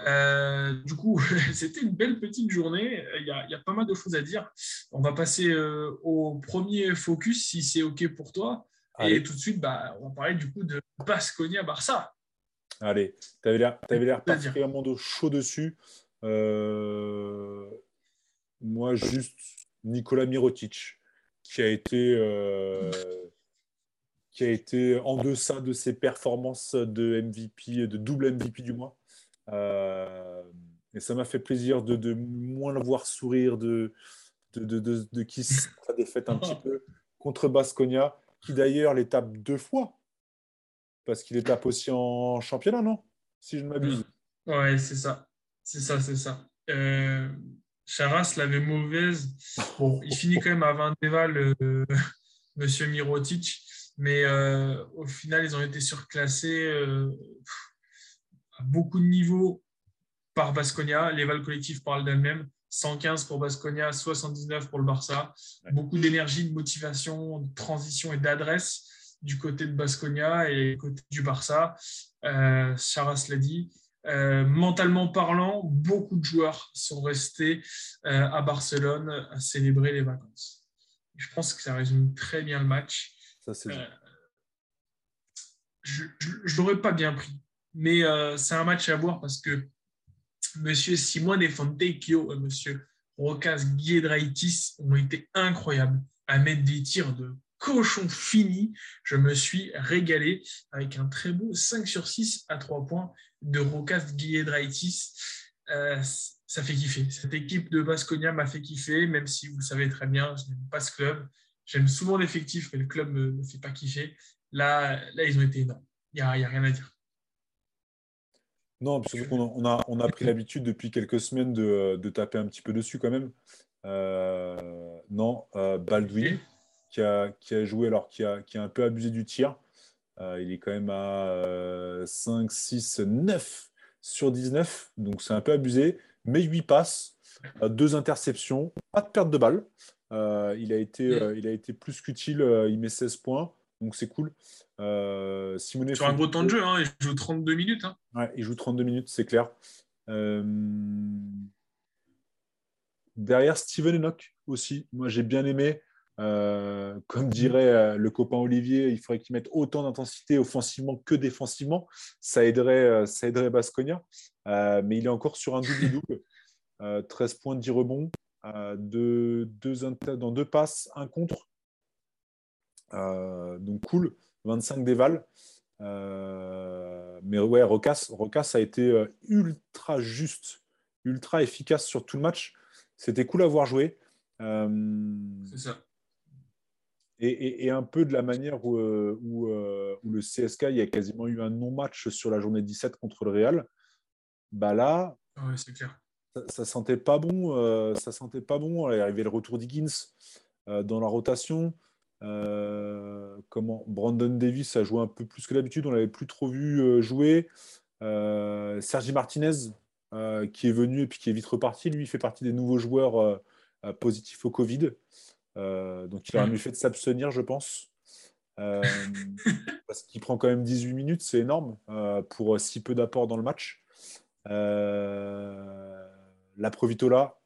Euh, du coup, c'était une belle petite journée. Il y, a, pas mal de choses à dire. On va passer euh, au premier focus, si c'est OK pour toi. Et tout de suite, bah, on va parler du coup de Basconia-Barça. Allez, tu avais l'air particulièrement chaud dessus. Euh, moi, juste Nicolas Mirotic, qui a été qui a été en deçà de ses performances de MVP, de double MVP du mois. Euh, mais ça m'a fait plaisir de, de, moins le voir sourire, de, de, de, de qui sa défaite un petit peu contre Basconia, qui d'ailleurs les tape deux fois, parce qu'il les tape aussi en championnat, non? Si je ne m'abuse. Ouais, c'est ça. C'est ça, c'est ça. Euh, Charas l'avait mauvaise. Bon, il finit quand même à 20 déval, euh, Monsieur Mirotic, mais euh, au final, ils ont été surclassés euh, à beaucoup de niveaux par Basconia. Les vals collectifs parlent d'elles-mêmes. 115 pour Basconia, 79 pour le Barça. Beaucoup d'énergie, de motivation, de transition et d'adresse du côté de Basconia et du côté du Barça. Charas l'a dit. Euh, mentalement parlant, beaucoup de joueurs sont restés euh, à Barcelone à célébrer les vacances. Je pense que ça résume très bien le match. Ça, c'est je ne l'aurais pas bien pris, mais c'est un match à voir parce que Monsieur Simone Fontecchio et Monsieur Rokas Giedraitis ont été incroyables à mettre des tirs de cochon fini. Je me suis régalé avec un très beau 5 sur 6 à 3 points de Rokas Giedraitis. Euh, ça fait kiffer. Cette équipe de Basconia m'a fait kiffer, même si vous le savez très bien, je n'aime pas ce club. J'aime souvent l'effectif, mais le club ne me, fait pas kiffer. Là, là, ils ont été énormes. Il n'y a, a rien à dire. Non, parce qu'on on a, on a pris l'habitude depuis quelques semaines de, de, taper un petit peu dessus quand même. Euh, non, euh, Baldwin, qui a, qui a, joué, alors qui a, qui a un peu abusé du tir. Euh, il est quand même à 5, 6, 9 sur 19, donc c'est un peu abusé, mais 8 passes, 2 interceptions, pas de perte de balle. il, a été, il a été plus qu'utile, il met 16 points. Donc c'est cool. Euh, Simone Sur un gros temps de jeu, hein, il joue 32 minutes. Hein. Ouais, il joue 32 minutes, c'est clair. Euh, derrière, Steven Enoch aussi. Moi, j'ai bien aimé. Euh, comme dirait le copain Olivier, il faudrait qu'il mette autant d'intensité offensivement que défensivement. Ça aiderait, ça aiderait Basconia. mais il est encore sur un double-double. 13 points, 10 rebonds, deux, deux, dans deux passes, un contre. Euh, donc cool, 25 déval. Euh, mais ouais, Rocas, Rocas a été euh, ultra juste, ultra efficace sur tout le match. C'était cool à voir jouer. C'est ça. Et, un peu de la manière où, où, le CSK, il y a quasiment eu un non-match sur la journée 17 contre le Real. Bah là, clair. Ça, ça, sentait pas bon. ça sentait pas bon. Il arrivait le retour d'Higgins dans la rotation. Euh, comment Brandon Davis a joué un peu plus que d'habitude, on l'avait plus trop vu euh, jouer. Euh, Sergi Martinez, qui est venu et puis qui est vite reparti, lui, fait partie des nouveaux joueurs positifs au Covid. Donc il aurait mieux fait de s'abstenir, je pense. parce qu'il prend quand même 18 minutes, c'est énorme pour si peu d'apport dans le match. la Provitola,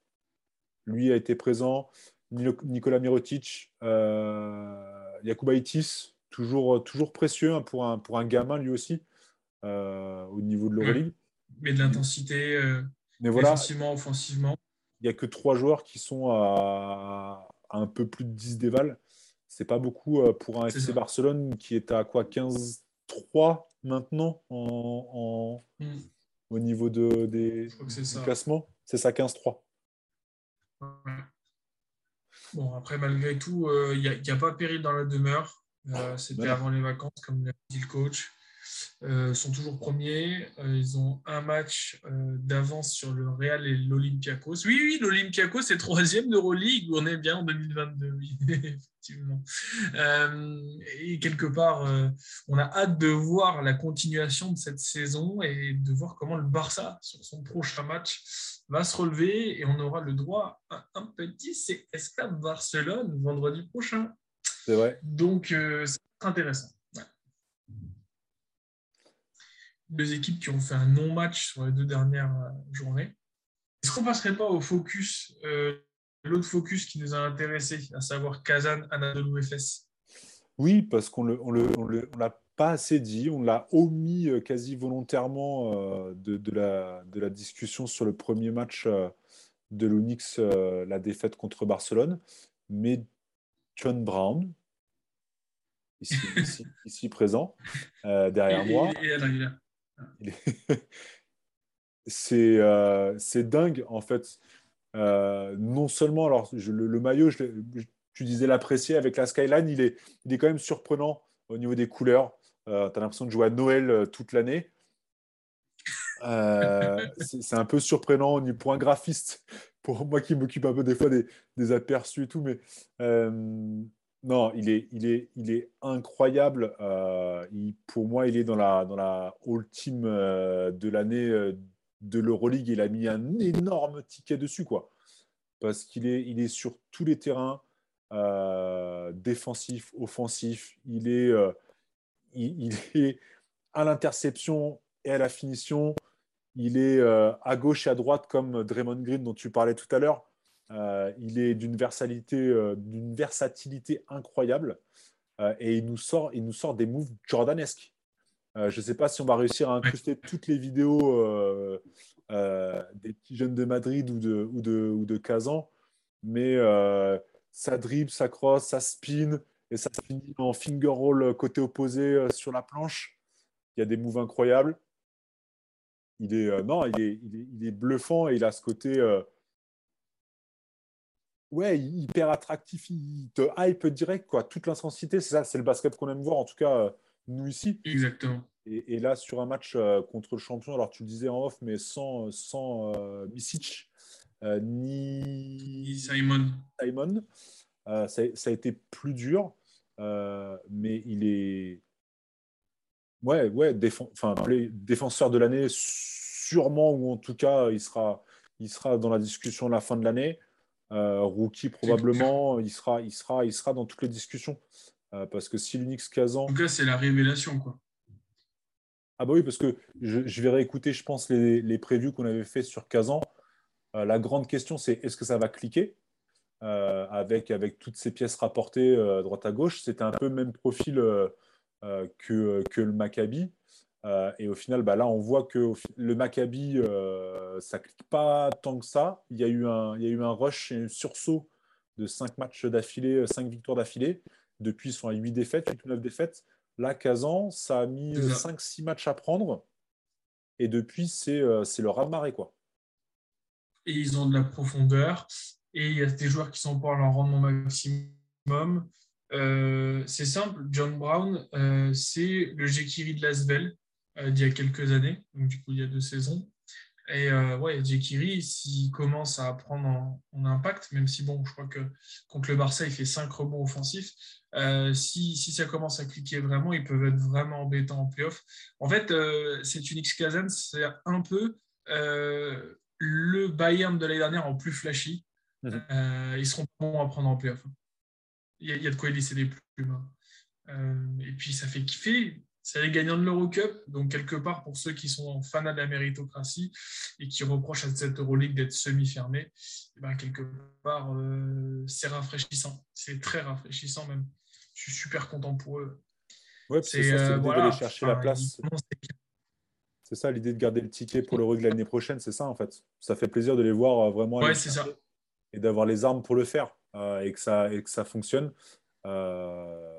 lui, a été présent. Nicolas Mirotic, euh, Yakubaitis, toujours, toujours précieux hein, pour, un, pour un gamin lui aussi, euh, au niveau de l'Euroleague. Mais de l'intensité, euh, défensivement, offensivement. Il n'y a que trois joueurs qui sont à, un peu plus de 10 déval. C'est pas beaucoup euh, pour un FC Barcelone qui est à quoi 15-3 maintenant en, hmm. au niveau de, des, du classement. C'est ça, 15-3. Bon, après, malgré tout, il n'y a, a, pas péril dans la demeure. Euh, c'était avant les vacances, comme l'a dit le coach. Euh, sont toujours premiers. Euh, ils ont un match euh, d'avance sur le Real et l'Olympiakos. Oui, oui, l'Olympiakos est troisième d'Euroleague. On est bien en 2022, oui, effectivement. et quelque part, on a hâte de voir la continuation de cette saison et de voir comment le Barça, sur son prochain match, va se relever et on aura le droit à un petit CSK Barcelone vendredi prochain. C'est vrai. Donc, c'est intéressant deux équipes qui ont fait un non-match sur les deux dernières euh, journées. Est-ce qu'on ne passerait pas au focus, euh, l'autre focus qui nous a intéressé, à savoir Kazan, Anadolu FS Oui, parce qu'on ne on l'a pas assez dit, on l'a omis euh, quasi volontairement de, de, la, de, la, discussion sur le premier match de l'Onyx, la défaite contre Barcelone. Mais John Brown, ici, ici, présent, derrière moi. Et, c'est dingue, en fait. non seulement, alors, le, maillot, tu disais l'apprécier avec la Skyline, il est, il est quand même surprenant au niveau des couleurs. tu as l'impression de jouer à Noël toute l'année. c'est un peu surprenant pour un graphiste, pour moi qui m'occupe un peu des fois des, aperçus et tout, mais non, il est, il est, il est incroyable. Euh, pour moi, il est dans la, dans la All Team euh, de l'année euh, de l'Euroleague. Il a mis un énorme ticket dessus, quoi. Parce qu'il est, il est sur tous les terrains, défensif, offensif. Il est, il, est à l'interception et à la finition. Il est à gauche et à droite, comme Draymond Green dont tu parlais tout à l'heure. Euh, il est d'une versatilité, euh, versatilité incroyable euh, et il nous, sort, des moves jordanesques. je ne sais pas si on va réussir à incruster toutes les vidéos des petits jeunes de Madrid ou de, ou de, Kazan, mais ça dribble, ça crosse, ça spin et ça finit en finger roll côté opposé sur la planche. Il y a des moves incroyables. Il est, non, il est, bluffant et il a ce côté ouais, hyper attractif, il te hype direct, quoi. Toute l'intensité, c'est ça, c'est le basket qu'on aime voir, en tout cas, euh, nous ici. Exactement. Et, là, sur un match euh, contre le champion, alors tu le disais en off, mais sans, sans euh, Misic, ni... Simon. Simon ça, ça, a été plus dur, mais il est. Ouais, ouais, enfin, défenseur de l'année, sûrement, ou en tout cas, il sera, il sera dans la discussion à la fin de l'année. Euh, rookie probablement, il sera, il, sera, il sera dans toutes les discussions. Euh, parce que si l'Unix Kazan. En tout cas, c'est la révélation. Quoi. Ah bah oui, parce que je, vais réécouter, je pense, les, les previews qu'on avait fait sur Kazan. Euh, la grande question, c'est est-ce que ça va cliquer avec, avec toutes ces pièces rapportées droite à gauche? C'était un peu le même profil que, que le Maccabi. Euh, et au final, bah là, on voit que le Maccabi, euh, ça clique pas tant que ça. Il y a eu un, il y a eu un rush et un sursaut de 5 matchs d'affilée, 5 victoires d'affilée. Depuis, ils sont à 8 défaites, 8 ou 9 défaites. Là, Kazan, ça a mis 5-6 matchs à prendre. Et depuis, c'est euh, le raz-de-marée. Et ils ont de la profondeur. Et il y a des joueurs qui sont pas à leur rendement maximum. Euh, c'est simple, John Brown, euh, c'est le Jekiri de Lasvel euh, d'il y a quelques années, donc du coup il y a deux saisons. Et euh, ouais, Jekiri, s'il commence à prendre en, impact, même si bon, je crois que contre le Barça, il fait 5 rebonds offensifs, euh, si, si, ça commence à cliquer vraiment, ils peuvent être vraiment embêtants en playoff. En fait, euh, c'est une X-Kazan, c'est un peu le Bayern de l'année dernière en plus flashy. Mhm. ils seront bons à prendre en playoff. Il y, a, il y a de quoi laisser des plumes. Hein. et puis ça fait kiffer c'est les gagnants de l'Eurocup. Donc, quelque part, pour ceux qui sont fans de la méritocratie et qui reprochent à cette Euroleague d'être semi-fermée, eh ben, quelque part, euh, c'est rafraîchissant. C'est très rafraîchissant même. Je suis super content pour eux. Ouais, c'est ça, c'est euh, chercher la place. C'est ça l'idée de garder le ticket pour l'Euroleague l'année prochaine, c'est ça en fait. Ça fait plaisir de les voir euh, vraiment ouais, c'est ça. et d'avoir les armes pour le faire et, que ça, et que ça fonctionne. Euh,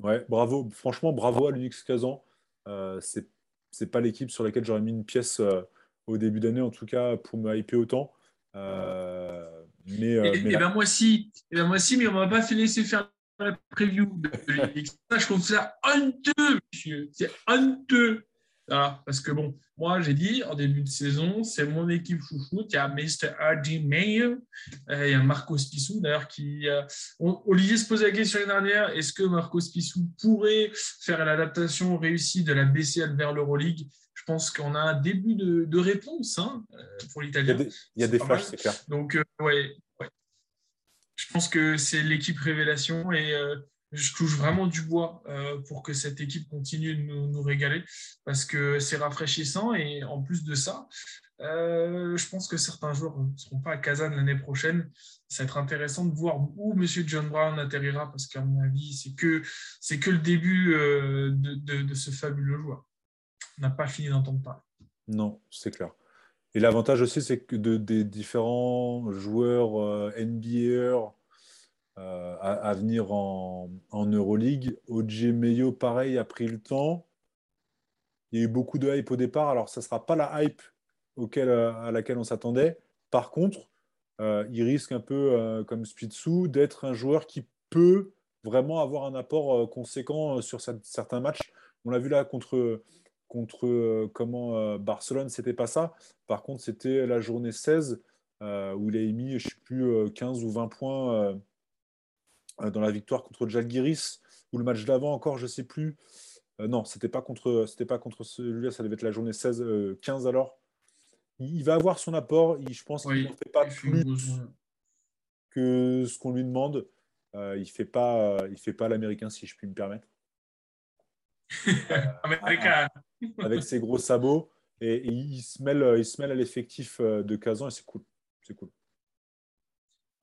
Ouais, bravo. Franchement, bravo à l'Unix Kazan. Euh, c'est pas l'équipe sur laquelle j'aurais mis une pièce euh, au début d'année, en tout cas, pour me hyper autant. Euh, mais, et, euh, ben moi aussi, et ben moi aussi, mais on m'a pas fait laisser faire la preview de l'Unix. Je trouve ça honteux, monsieur. C'est honteux. Ah, parce que bon, moi j'ai dit en début de saison, c'est mon équipe chouchou. Il y a Mr. R.J. Mayer, euh, il y a Marcos Pissou d'ailleurs qui. Euh, Olivier se posait la question l'année dernière est-ce que Marcos Pissou pourrait faire l'adaptation réussie de la BCL vers l'Euroleague? Je pense qu'on a un début de, réponse hein, euh, pour l'Italien. Il y a des, flashs, c'est clair. Donc, ouais, ouais, Je pense que c'est l'équipe révélation et je touche vraiment du bois euh, pour que cette équipe continue de nous, régaler parce que c'est rafraîchissant et en plus de ça, euh, je pense que certains joueurs ne seront pas à Kazan l'année prochaine. Ça va être intéressant de voir où M. John Brown atterrira parce qu'à mon avis, c'est que, c'est que le début euh, de, ce fabuleux joueur. On n'a pas fini d'entendre parler. Non, c'est clair. Et l'avantage aussi, c'est que de, des différents joueurs NBA euh, à, venir en, en Euroleague. OJ Meyo, pareil, a pris le temps. Il y a eu beaucoup de hype au départ. Alors, ça ne sera pas la hype auquel, à laquelle on s'attendait. Par contre, il risque un peu, comme Spitsou, d'être un joueur qui peut vraiment avoir un apport conséquent sur certains matchs. On l'a vu là contre, contre comment Barcelone, c'était pas ça. Par contre, c'était la journée 16 où il a émis, je sais plus, 15 ou 20 points dans la victoire contre Jalgiris, ou le match d'avant encore, je ne sais plus. non, c'était pas contre, c'était pas contre celui-là, ça devait être la journée 16, 15 alors. Il, va avoir son apport. je pense qu'il ne fait pas plus que ce qu'on lui demande. il ne fait pas, il fait pas l'américain, si je puis me permettre. Avec ses gros sabots. Et, il, se mêle, il se mêle à l'effectif de Kazan et c'est cool. C'est cool.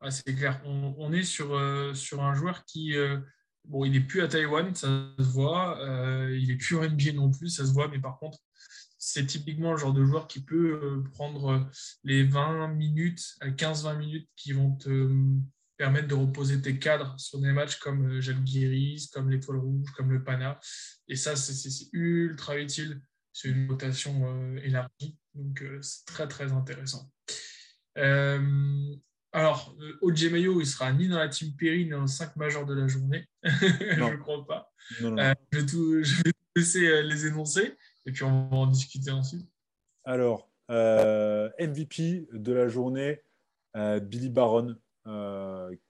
C'est clair. On, est sur, euh, sur un joueur qui, euh, bon, il n'est plus à Taïwan, ça se voit. Euh, il n'est plus en NBA non plus, ça se voit. Mais par contre, c'est typiquement le genre de joueur qui peut prendre les 20 minutes, 15-20 minutes qui vont te permettre de reposer tes cadres sur des matchs comme Jacques Guiris, comme l'Étoile Rouge, comme le Pana. Et ça, c'est ultra utile. C'est une rotation élargie. Donc, c'est très, très intéressant. Alors, OJ Mayo, il sera ni dans la team Perry, ni dans le 5 majeur de la journée. je ne crois pas. Euh, je, vais tout, laisser euh, les énoncer et puis on va en discuter ensuite. Alors, MVP de la journée, Billy Baron,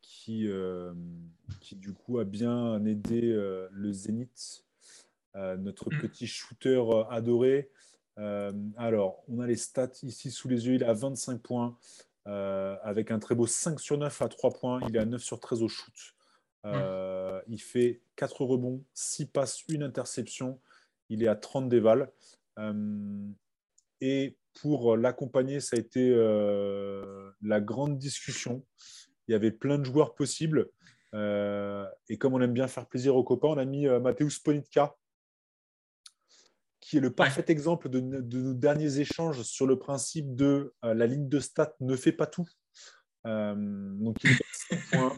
qui, qui du coup a bien aidé le Zénith, notre mm. petit shooter adoré. Euh, alors, on a les stats ici sous les yeux. Il a 25 points euh, avec un très beau 5 sur 9 à 3 points. Il est à 9 sur 13 au shoot. Euh, il fait 4 rebonds, 6 passes, 1 interception. Il est à 30 dévals. et pour l'accompagner, ça a été la grande discussion. Il y avait plein de joueurs possibles. et comme on aime bien faire plaisir aux copains, on a mis Mateusz Ponitka qui est le parfait exemple de, nos derniers échanges sur le principe de euh, la ligne de stats ne fait pas tout. Euh, donc il est, points.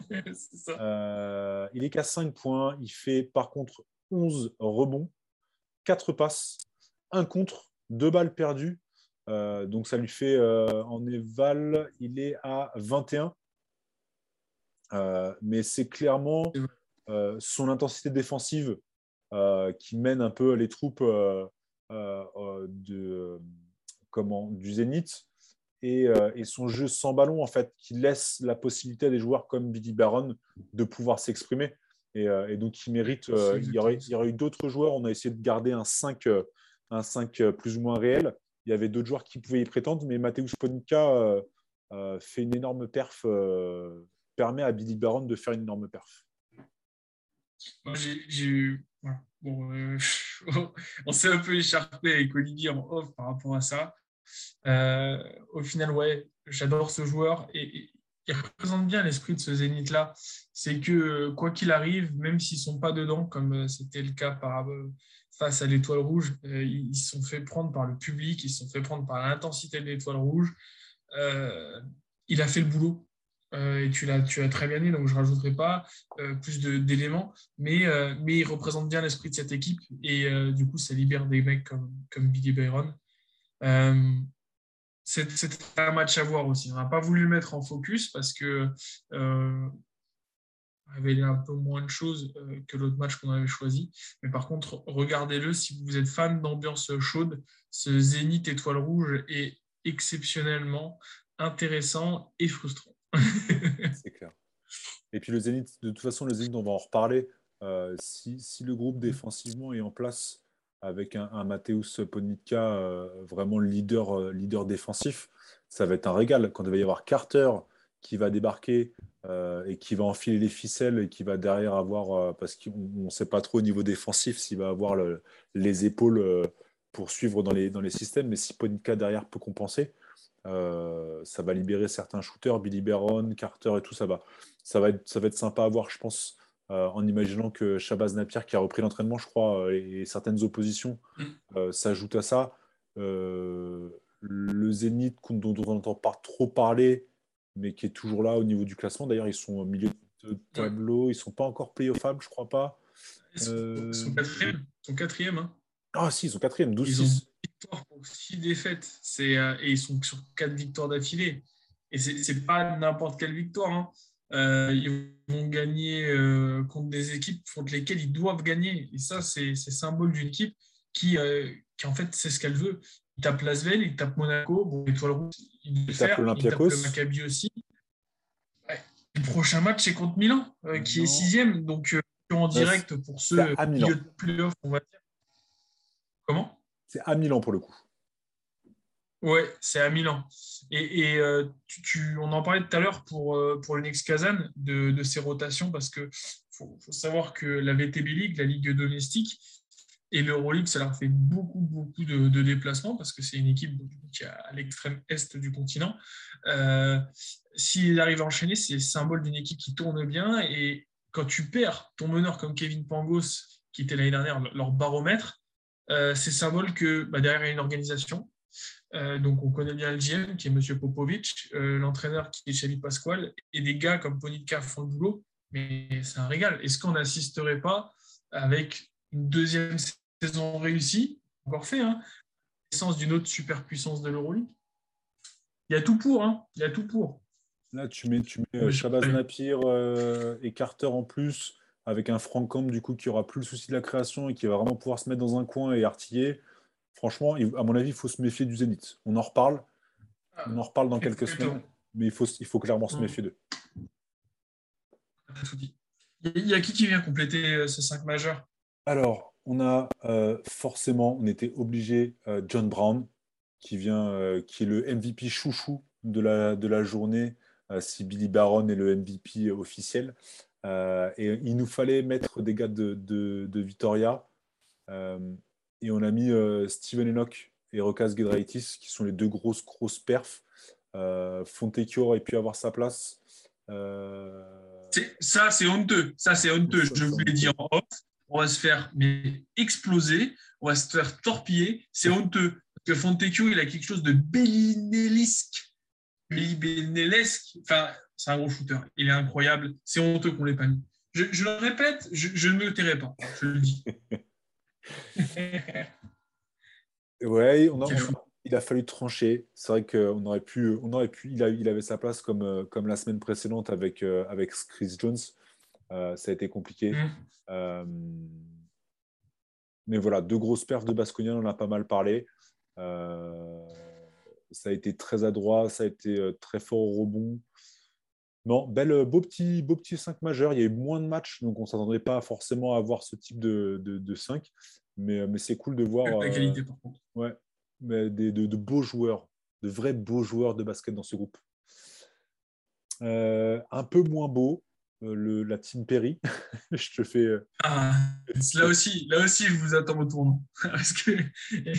Euh, il est qu'à 5 points. Il fait par contre 11 rebonds, 4 passes, 1 contre, 2 balles perdues. donc ça lui fait en éval, il est à 21. mais c'est clairement son intensité défensive qui mène un peu les troupes euh, euh, de, comment, du Zénith euh, et, son jeu sans ballon, en fait, qui laisse la possibilité à des joueurs comme Billy Baron de pouvoir s'exprimer. Et, donc, il mérite. il, y aurait, il y aurait eu d'autres joueurs. On a essayé de garder un 5, un 5 plus ou moins réel. Il y avait d'autres joueurs qui pouvaient y prétendre, mais Mateusz Ponica fait une énorme perf, permet à Billy Baron de faire une énorme perf. J'ai eu Euh, on s'est un peu écharpé avec Olivier en off par rapport à ça. Euh, au final, ouais, j'adore ce joueur et, il représente bien l'esprit de ce Zénith-là. C'est que quoi qu'il arrive, même s'ils ne sont pas dedans, comme euh, c'était le cas face à l'Étoile Rouge, ils se sont fait prendre par le public, ils se sont fait prendre par l'intensité de l'Étoile Rouge. il a fait le boulot. Euh, et tu l'as, tu as très bien dit, donc je ne rajouterai pas euh, plus d'éléments, mais, euh, mais il représente bien l'esprit de cette équipe et du coup, ça libère des mecs comme, comme Billy Byron. c'est un match à voir aussi. On n'a pas voulu le mettre en focus parce que avait un peu moins de choses que l'autre match qu'on avait choisi. Mais par contre, regardez-le si vous êtes fan d'ambiance chaude. Ce Zénith étoile rouge est exceptionnellement intéressant et frustrant. c'est clair. Et puis le Zénith, de toute façon, le Zénith, on va en reparler. Euh, si, si, le groupe défensivement est en place avec un, un Mateusz Ponitka euh, vraiment leader, euh, leader défensif, ça va être un régal. Quand il va y avoir Carter qui va débarquer et qui va enfiler les ficelles et qui va derrière avoir, parce qu'on ne sait pas trop au niveau défensif s'il va avoir les épaules pour suivre dans les, dans les systèmes, mais si Ponitka derrière peut compenser, euh, ça va libérer certains shooters, Billy Baron, Carter et tout, ça va, ça va, être, ça va être sympa à voir, je pense, euh, en imaginant que Shabazz Napier, qui a repris l'entraînement, je crois, euh, et, certaines oppositions mm. s'ajoutent à ça. le Zénith, dont, on n'entend pas trop parler, mais qui est toujours là au niveau du classement. D'ailleurs, ils sont au milieu de tableau, ils ne sont pas encore playoffables, je crois pas. Ils sont, quatrième. Ils sont quatrième hein. Ah si, ils sont quatrième, 12-6. Victoires pour 6 défaites. C'est, et ils sont sur 4 victoires d'affilée. Et ce n'est pas n'importe quelle victoire. Hein. ils vont gagner contre des équipes contre lesquelles ils doivent gagner. Et ça, c'est, symbole d'une équipe qui, qui, en fait, c'est ce qu'elle veut. Il tape Lasvel, il tape Monaco, bon, Étoile Rouge, il, il tape l'Olympiakos. le Maccabi aussi. Le prochain match, c'est contre Milan, qui est sixième. Donc, en direct pour ceux milieu de playoff, on va dire. Comment? C'est à Milan pour le coup. Ouais, c'est à Milan. Et, euh, tu, on en parlait tout à l'heure pour, euh, pour le Next Kazan de, de, ses rotations parce que faut, savoir que la VTB League, la ligue domestique, et l'Euroleague, ça leur fait beaucoup, beaucoup de, déplacements parce que c'est une équipe qui est à l'extrême est du continent. Euh, S'ils arrivent à enchaîner, c'est le symbole d'une équipe qui tourne bien. Et quand tu perds ton meneur comme Kevin Pangos, qui était l'année dernière leur baromètre, euh, c'est symbole que bah, derrière il y a une organisation. Euh, donc on connaît bien le GM qui est M. Popovic, euh, l'entraîneur qui est Chavi Pasquale, et des gars comme Ponitka font le boulot, mais c'est un régal. Est-ce qu'on n'assisterait pas avec une deuxième saison réussie, encore fait, hein, l'essence d'une autre superpuissance de l'Euroleague Il y a tout pour, hein, il y a tout pour. Là, tu mets, tu mets Shabazz Napier et Carter en plus, avec un Frank Camp du coup qui aura plus le souci de la création et qui va vraiment pouvoir se mettre dans un coin et artiller. Franchement, à mon avis, il faut se méfier du Zénith. On en reparle. On en reparle dans quelques semaines, mais il faut, il faut clairement se mm. méfier d'eux. Il y a qui qui vient compléter euh, ces cinq majeurs? Alors, on a euh, forcément, on était obligé, John Brown, qui, vient, qui est le MVP chouchou de la, de la journée euh, si Billy Baron est le MVP officiel. Euh, et il nous fallait mettre des gars de, de, Vitoria. Euh, et on a mis Steven Enoch et Rokas Gedraitis, qui sont les deux grosses, grosses perfs. Euh, aurait pu avoir sa place. Ça, c'est honteux. Ça, c'est honteux. Je voulais dire en off. On va se faire mais, exploser. On va se faire torpiller. C'est honteux. Parce que Fontecchio, il a quelque chose de bellinélisque libénélesque. Enfin, c'est un gros shooter. Il est incroyable. C'est honteux qu'on ne l'ait pas mis. Je, le répète, je, ne me tairai pas. Je le dis. ouais, on a, il a fallu trancher. C'est vrai qu'on aurait pu, on aurait pu. Il, a, il avait sa place comme, euh, comme la semaine précédente avec, euh, avec Chris Jones. Euh, ça a été compliqué. Mm. mais voilà, deux grosses perfs de Basconia, on en a pas mal parlé. Euh, ça a été très adroit, ça a été euh, très fort au rebond. Non, belle, euh, beau petit, beau petit 5 majeur. Il y a eu moins de matchs, donc on ne s'attendait pas forcément à avoir ce type de, de, 5. Mais, euh, mais c'est cool de voir. La qualité, par contre. Ouais, mais des, de, beaux joueurs, de vrais beaux joueurs de basket dans ce groupe. un peu moins beau, le, la team Perry. je te fais. Ah, là aussi, là aussi, je vous attends au tournant. Parce que,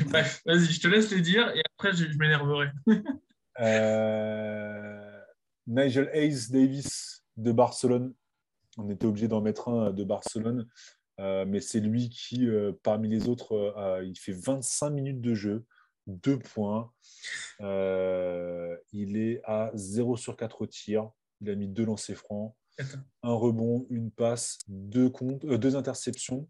bref, vas-y, je te laisse les dire et après, je, m'énerverai. Euh, Nigel Hayes Davis de Barcelone. On était obligé d'en mettre un de Barcelone. Euh, mais c'est lui qui, euh, parmi les autres, il fait 25 minutes de jeu, 2 points. il est à 0 sur 4 tirs. Il a mis deux lancers francs un rebond, une passe, deux, comptes, euh, deux interceptions.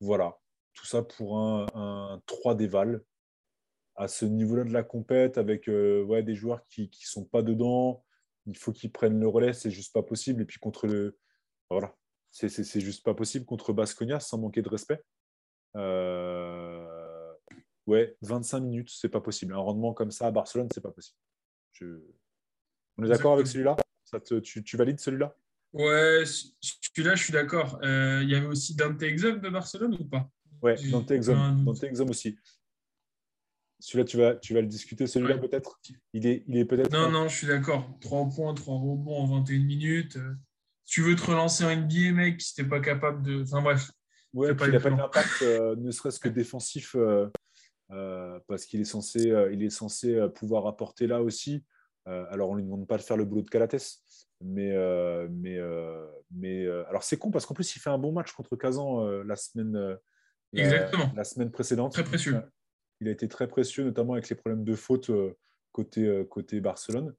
Voilà, tout ça pour un, 3 déval. À ce niveau-là de la compète, avec euh, ouais, des joueurs qui ne sont pas dedans, il faut qu'ils prennent le relais, c'est juste pas possible. Et puis contre le. Voilà, c'est juste pas possible contre Basconia sans manquer de respect. Euh, ouais, 25 minutes, c'est pas possible. Un rendement comme ça à Barcelone, c'est pas possible. On est d'accord avec celui-là? Tu, valides celui-là? Ouais, celui-là, je suis d'accord. Euh, il y avait aussi Dante Exum de Barcelone ou pas? Ouais, Dante Exum, Dante Exum aussi. Celui-là, tu vas, tu vas le discuter, celui-là peut-être? Il est, il est peut-être. Non, non, je suis d'accord. 3 points, 3 rebonds en 21 minutes. Euh, si tu veux te relancer en NBA, mec, si t'es pas capable de. Enfin bref. Ouais, il n'a pas d'impact, euh, ne serait-ce que défensif, parce qu'il est censé, il est censé pouvoir apporter là aussi. Euh, alors, on ne lui demande pas de faire le boulot de Calates. Mais, euh, mais, euh, mais alors, c'est con parce qu'en plus, il fait un bon match contre Kazan la, semaine, la, semaine précédente. Très précieux. Il a été très précieux, notamment avec les problèmes de faute côté, côté Barcelone.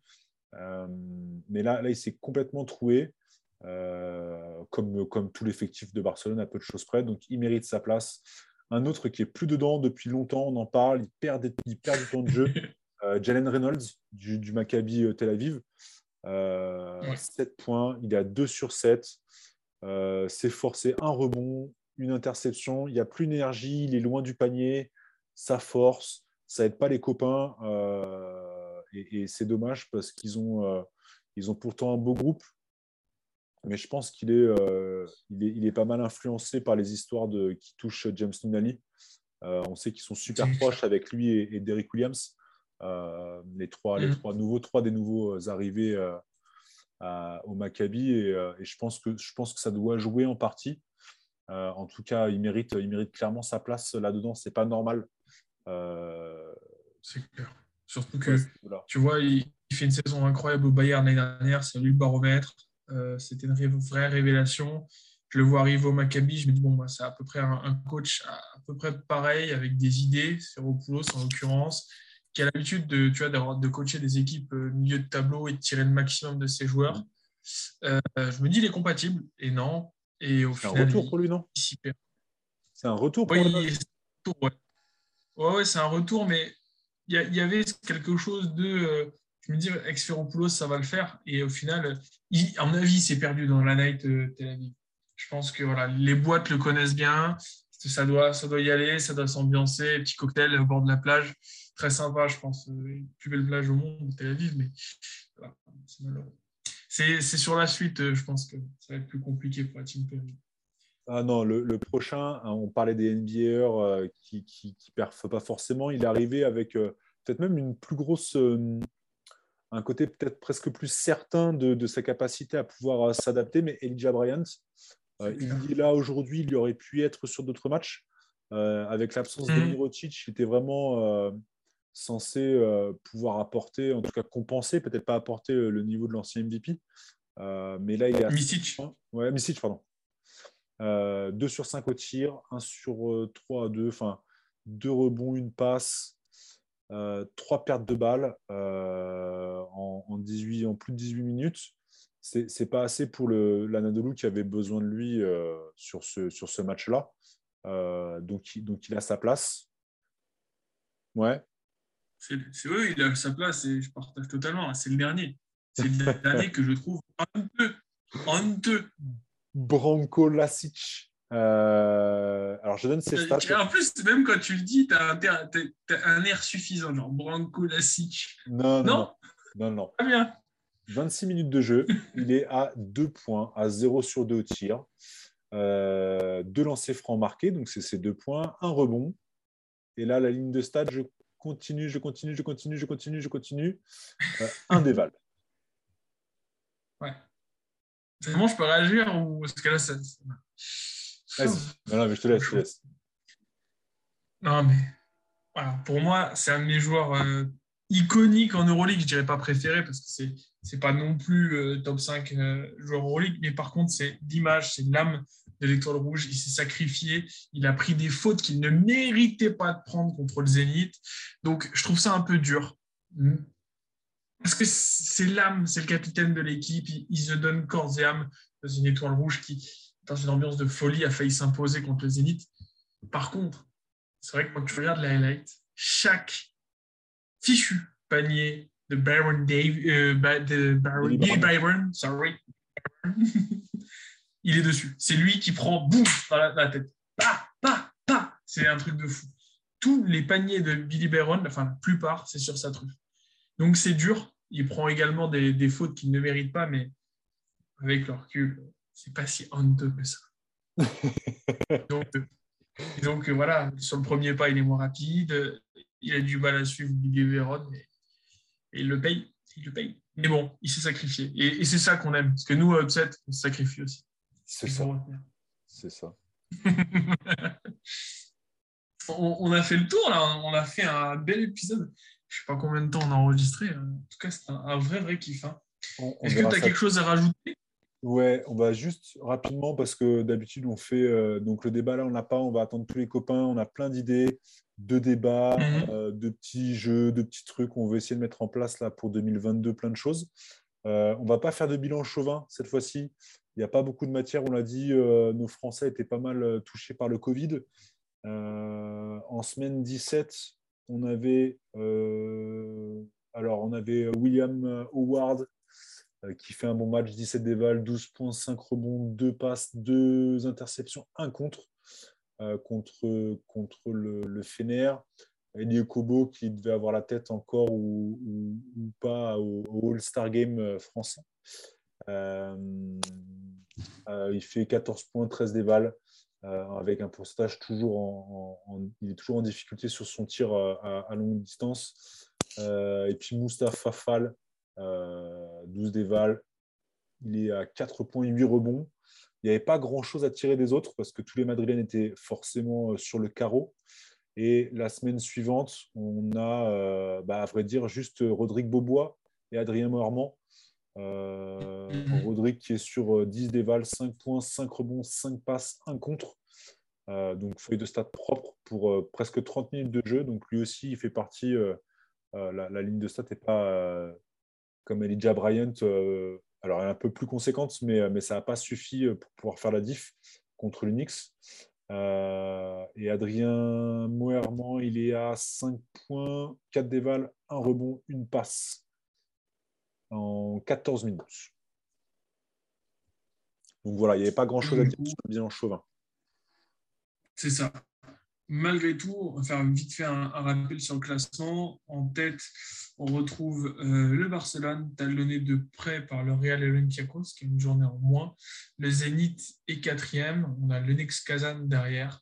mais là, là il s'est complètement troué, comme, comme tout l'effectif de Barcelone, à peu de choses près. Donc, il mérite sa place. Un autre qui est plus dedans depuis longtemps, on en parle, il perd, il perd du temps de jeu. Jalen Reynolds du, Maccabi Tel Aviv. 7 points, il a 2 sur 7. c'est forcé un rebond, une interception. Il n'y a plus d'énergie, il est loin du panier, ça force, ça aide pas les copains. et, c'est dommage parce qu'ils ont, ils ont pourtant un beau groupe mais je pense qu'il est, euh, il est, pas mal influencé par les histoires de, qui touchent James Nunnally. Euh, on sait qu'ils sont super proches avec lui et, Derrick Williams. Euh, les, trois, les mm. trois nouveaux, trois des nouveaux arrivés au Maccabi. Et, je, pense que, je pense que ça doit jouer en partie. en tout cas, il mérite, il mérite clairement sa place là-dedans. C'est pas normal. C'est clair. Surtout que, tu vois, il, fait une saison incroyable au Bayern l'année dernière. C'est lui le baromètre. Euh, c'était une vraie révélation. Je le vois arriver au Maccabi, je me dis, bon, bah, c'est à peu près un, coach à, peu près pareil, avec des idées, Seropoulos en l'occurrence, qui a l'habitude de, tu vois, de coacher des équipes euh, milieu de tableau et de tirer le maximum de ses joueurs. Euh, je me dis, il est compatible, et non. Et au c'est un retour pour lui, non? C'est un retour pour lui ouais. ouais. c'est un retour, mais il y, avait quelque chose de je me dis, ex ça va le faire. Et au final, à mon avis, il s'est perdu dans la night euh, Tel Aviv. Je pense que voilà, les boîtes le connaissent bien. Ça doit, ça doit y aller, ça doit s'ambiancer. Petit cocktail au bord de la plage. Très sympa, je pense. Euh, plus belle plage au monde, Tel Aviv. Mais c'est malheureux. C'est sur la suite, euh, je pense que ça va être plus compliqué pour la team Perry. Ah non, le, prochain, hein, on parlait des NBA qui ne perfent pas forcément. Il est arrivé avec peut-être même une plus grosse un côté peut-être presque plus certain de, sa capacité à pouvoir euh, s'adapter. Mais Elijah Bryant, euh, il est là aujourd'hui, il aurait pu être sur d'autres matchs. Euh, avec l'absence de mhm. Mirotic, il était vraiment censé pouvoir apporter, en tout cas compenser, peut-être pas apporter le niveau de l'ancien MVP. mais là, il est à Misic. Ouais, Misic, pardon. 2 sur 5 au tir, 1 sur 3 à 2, enfin, 2 rebonds, une passe, euh, trois pertes de balles euh, en, 18, en plus de 18 minutes. C'est pas assez pour l'Anadolu qui avait besoin de lui euh, sur ce, sur ce match-là. donc, donc, il a sa place. Ouais. C'est oui, il a sa place et je partage totalement. C'est le dernier. C'est le dernier que je trouve honteux. Honteux. Branko Lasic. Euh, alors, je donne ces stats. En plus, même quand tu le dis, tu as, un air suffisant, genre Branco Lassic. Non, non, non. non, Très bien. 26 minutes de jeu. il est à 2 points, à 0 sur 2 au tir. Euh, deux lancers francs marqués, donc c'est ces deux points. Un rebond. Et là, la ligne de stade, je continue, je continue, je continue, je continue, je continue. Euh, un déval. Ouais. Vraiment, je peux réagir ou est-ce que là, ça... Non, mais je te laisse, je te laisse. Non, mais voilà, pour moi, c'est un de mes joueurs euh, iconiques en Euroleague. Je dirais pas préféré parce que c'est c'est pas non plus euh, top 5 euh, joueur Euroleague, mais par contre, c'est l'image, c'est l'âme de l'étoile rouge. Il s'est sacrifié, il a pris des fautes qu'il ne méritait pas de prendre contre le Zénith. Donc, je trouve ça un peu dur. Parce que c'est l'âme, c'est le capitaine de l'équipe. Il, se donne corps et âme dans une étoile rouge qui, dans une ambiance de folie, a failli s'imposer contre le Zénith. Par contre, c'est vrai que quand tu regardes les highlights, chaque fichu panier de Baron Dave, euh, de Baron, Byron, sorry, il est dessus. C'est lui qui prend boum dans la, tête. Pa, pa, pa. C'est un truc de fou. Tous les paniers de Billy Byron, enfin la plupart, c'est sur sa truffe. Donc c'est dur. Il prend également des, des fautes qu'il ne mérite pas, mais avec le recul, c'est pas si honteux que ça. donc, euh, voilà, sur le premier pas, il est moins rapide. Il a du mal à suivre Billy Véron et, il le paye. Il le paye. Mais bon, il s'est sacrifié. Et, c'est ça qu'on aime. Parce que nous, à Upset, on se sacrifie aussi. C'est ça. C'est ça. on, a fait le tour, là. On a fait un bel épisode. Je ne sais pas combien de temps on a enregistré. En tout cas, c'est un, vrai, vrai kiff. Hein. Est-ce que tu as quelque chose à rajouter? Ouais, on va juste rapidement parce que d'habitude on fait euh, donc le débat là on n'a pas, on va attendre tous les copains, on a plein d'idées, de débats, mhm. euh, de petits jeux, de petits trucs. On veut essayer de mettre en place là pour 2022 plein de choses. Euh, on va pas faire de bilan chauvin cette fois-ci. Il n'y a pas beaucoup de matière. On l'a dit, nos Français étaient pas mal touchés par le Covid. en semaine 17, on avait, alors on avait William Howard qui fait un bon match, 17 déval, 12 points, 5 rebonds, 2 passes, 2 interceptions, 1 contre. contre, contre le, le Fener. Elie Kobo qui devait avoir la tête encore ou, pas au, All-Star Game euh, français. Euh, euh, il fait 14 points, 13 déballes, avec un pourcentage toujours en, Il est toujours en difficulté sur son tir à, longue distance. et puis Moustapha Fall, 12 déval, il est à 4 points, 8 rebonds. Il n'y avait pas grand-chose à tirer des autres parce que tous les Madrilènes étaient forcément sur le carreau. Et la semaine suivante, on a, euh, bah, à vrai dire, juste Rodrigue Beaubois et Adrien Moirement. Euh, mhm. Rodrigue qui est sur 10 euh, déval, 5 points, 5 rebonds, 5 passes, 1 contre. donc feuille de stats propre pour presque 30 minutes de jeu. Donc lui aussi, il fait partie. La, ligne de stats n'est pas comme Elijah Bryant. alors elle est un peu plus conséquente, mais, mais ça n'a pas suffi pour pouvoir faire la diff contre l'Unix. Euh, et Adrien Moerman, il est à 5 points, 4 déval, 1 rebond, une passe en 14 minutes. Donc voilà, il n'y avait pas grand-chose à dire sur le bilan chauvin. C'est ça malgré tout, on va faire vite fait un, rappel sur le classement. En tête, on retrouve euh, le Barcelone, talonné de près par le Real Olympiakos, qui est une journée en moins. Le Zénith est quatrième. On a l'Unex Kazan derrière.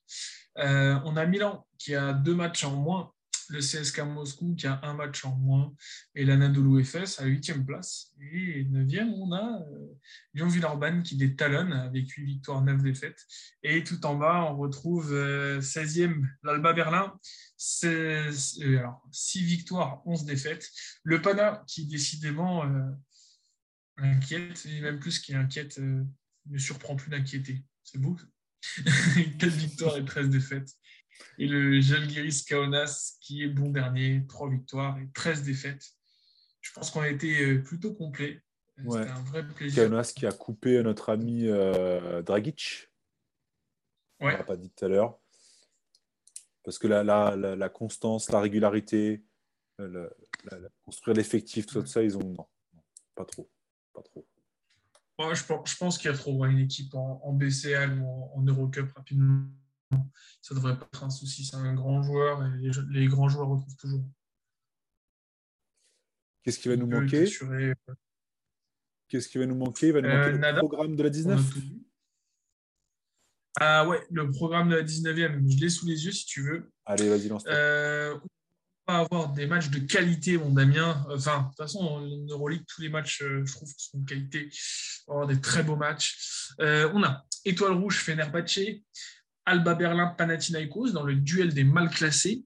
Euh, on a Milan, qui a deux matchs en moins le CSK Moscou qui a un match en moins et l'Anadolu FS à 8 place. Et 9e, on a euh, Lyon Villeurbanne qui détalonne avec 8 victoires, 9 défaites. Et tout en bas, on retrouve 16e euh, l'Alba Berlin, 6 euh, victoires, 11 défaites. Le Pana qui décidément inquiète, et même plus qui inquiète, ne surprend plus d'inquiéter. C'est beau. 4 victoires et 13 défaites et le Jalgiris Kaunas qui est bon dernier, 3 victoires et 13 défaites. Je pense qu'on a été euh, plutôt complet. C'était un vrai plaisir. Kaunas qui a coupé notre ami euh, Dragic. Ouais. On l'a pas dit tout à l'heure. Parce que la, la, la, constance, la régularité, construire l'effectif, tout ça, ils ont. Non, pas trop. Pas trop. je pense, je pense qu'il y a trop une équipe en, en BCL ou en, en Eurocup rapidement ça ne devrait pas être un souci. C'est un grand joueur et les, grands joueurs retrouvent toujours. Qu'est-ce qui va nous manquer? euh, Qu'est-ce qui va nous manquer? Il va nous manquer euh, le programme de la 19 Ah ouais, le programme de la 19e. Je l'ai sous les yeux si tu veux. Allez, vas-y, lance euh, on va avoir des matchs de qualité, mon Damien. Enfin, de toute façon, en Euroleague, tous les matchs, je trouve, sont de qualité. On va avoir des très beaux matchs. on a Étoile Rouge, Fenerbahce, Alba Berlin Panathinaikos dans le duel des mal classés.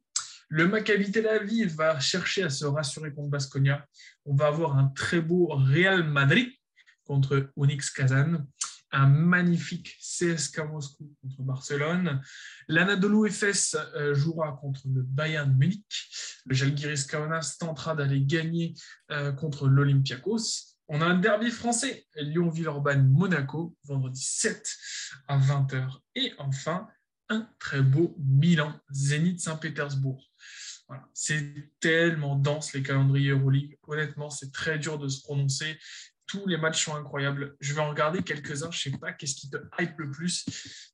Le Maccabi Tel Aviv va chercher à se rassurer contre Basconia. On va avoir un très beau Real Madrid contre Onyx Kazan, un magnifique CSK Moscou contre Barcelone. L'Anadolu Efes euh, jouera contre le Bayern Munich. Le Jalgiris Kaunas tentera d'aller gagner euh, contre l'Olympiakos. On a un derby français, Lyon-Villeurbanne-Monaco, vendredi 7 à 20h. Et enfin, un très beau Milan, Zénith Saint-Pétersbourg. C'est tellement dense les calendriers Euroleague. Honnêtement, c'est très dur de se prononcer. Tous les matchs sont incroyables. Je vais en regarder quelques-uns. Je ne sais pas qu'est-ce qui te hype le plus.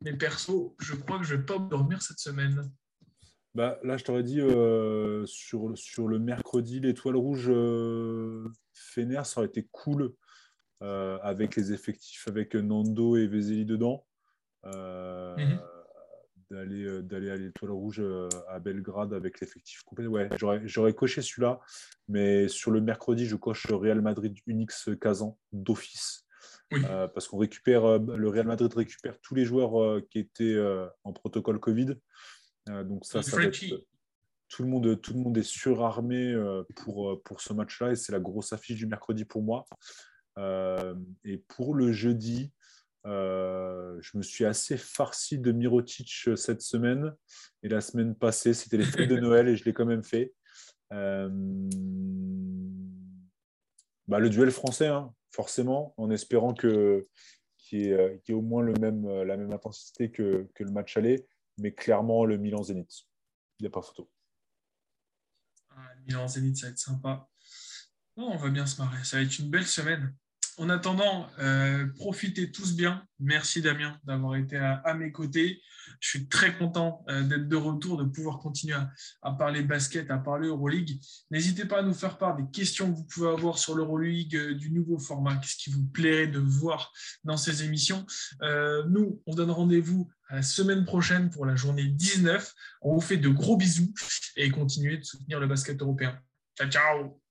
Mais perso, je crois que je vais pas dormir cette semaine. Bah, là, je t'aurais dit euh, sur, sur le mercredi, l'étoile rouge euh, Fener, ça aurait été cool euh, avec les effectifs, avec Nando et Vezeli dedans, euh, mhm. d'aller, d'aller à l'étoile rouge à Belgrade avec l'effectif complet. Ouais, j'aurais, coché celui-là, mais sur le mercredi, je coche Real Madrid Unix Kazan d'office. parce qu'on récupère, le Real Madrid récupère tous les joueurs qui étaient en protocole Covid. Donc ça, ça va être, tout le monde, tout le monde est surarmé euh, pour, euh, pour ce match-là et c'est la grosse affiche du mercredi pour moi. Euh, et pour le jeudi, je me suis assez farci de Mirotic cette semaine et la semaine passée, c'était les fêtes de Noël et je l'ai quand même fait. Bah, le duel français, hein, forcément, en espérant que qu'il y, ait au moins le même, la même intensité que, que le match aller. Mais clairement le Milan Zénith. Il n'y a pas photo. Ah, Milan Zénith, ça va être sympa. Non, on va bien se marrer. Ça va être une belle semaine. En attendant, euh, profitez tous bien. Merci Damien d'avoir été à, mes côtés. Je suis très content euh, d'être de retour, de pouvoir continuer à, parler basket, à parler Euroleague. N'hésitez pas à nous faire part des questions que vous pouvez avoir sur l'Euroleague, euh, du nouveau format, qu'est-ce qui vous plairait de voir dans ces émissions? nous, on donne rendez-vous à la semaine prochaine pour la journée 19. On vous fait de gros bisous et continuez de soutenir le basket européen. Ciao, ciao Ciao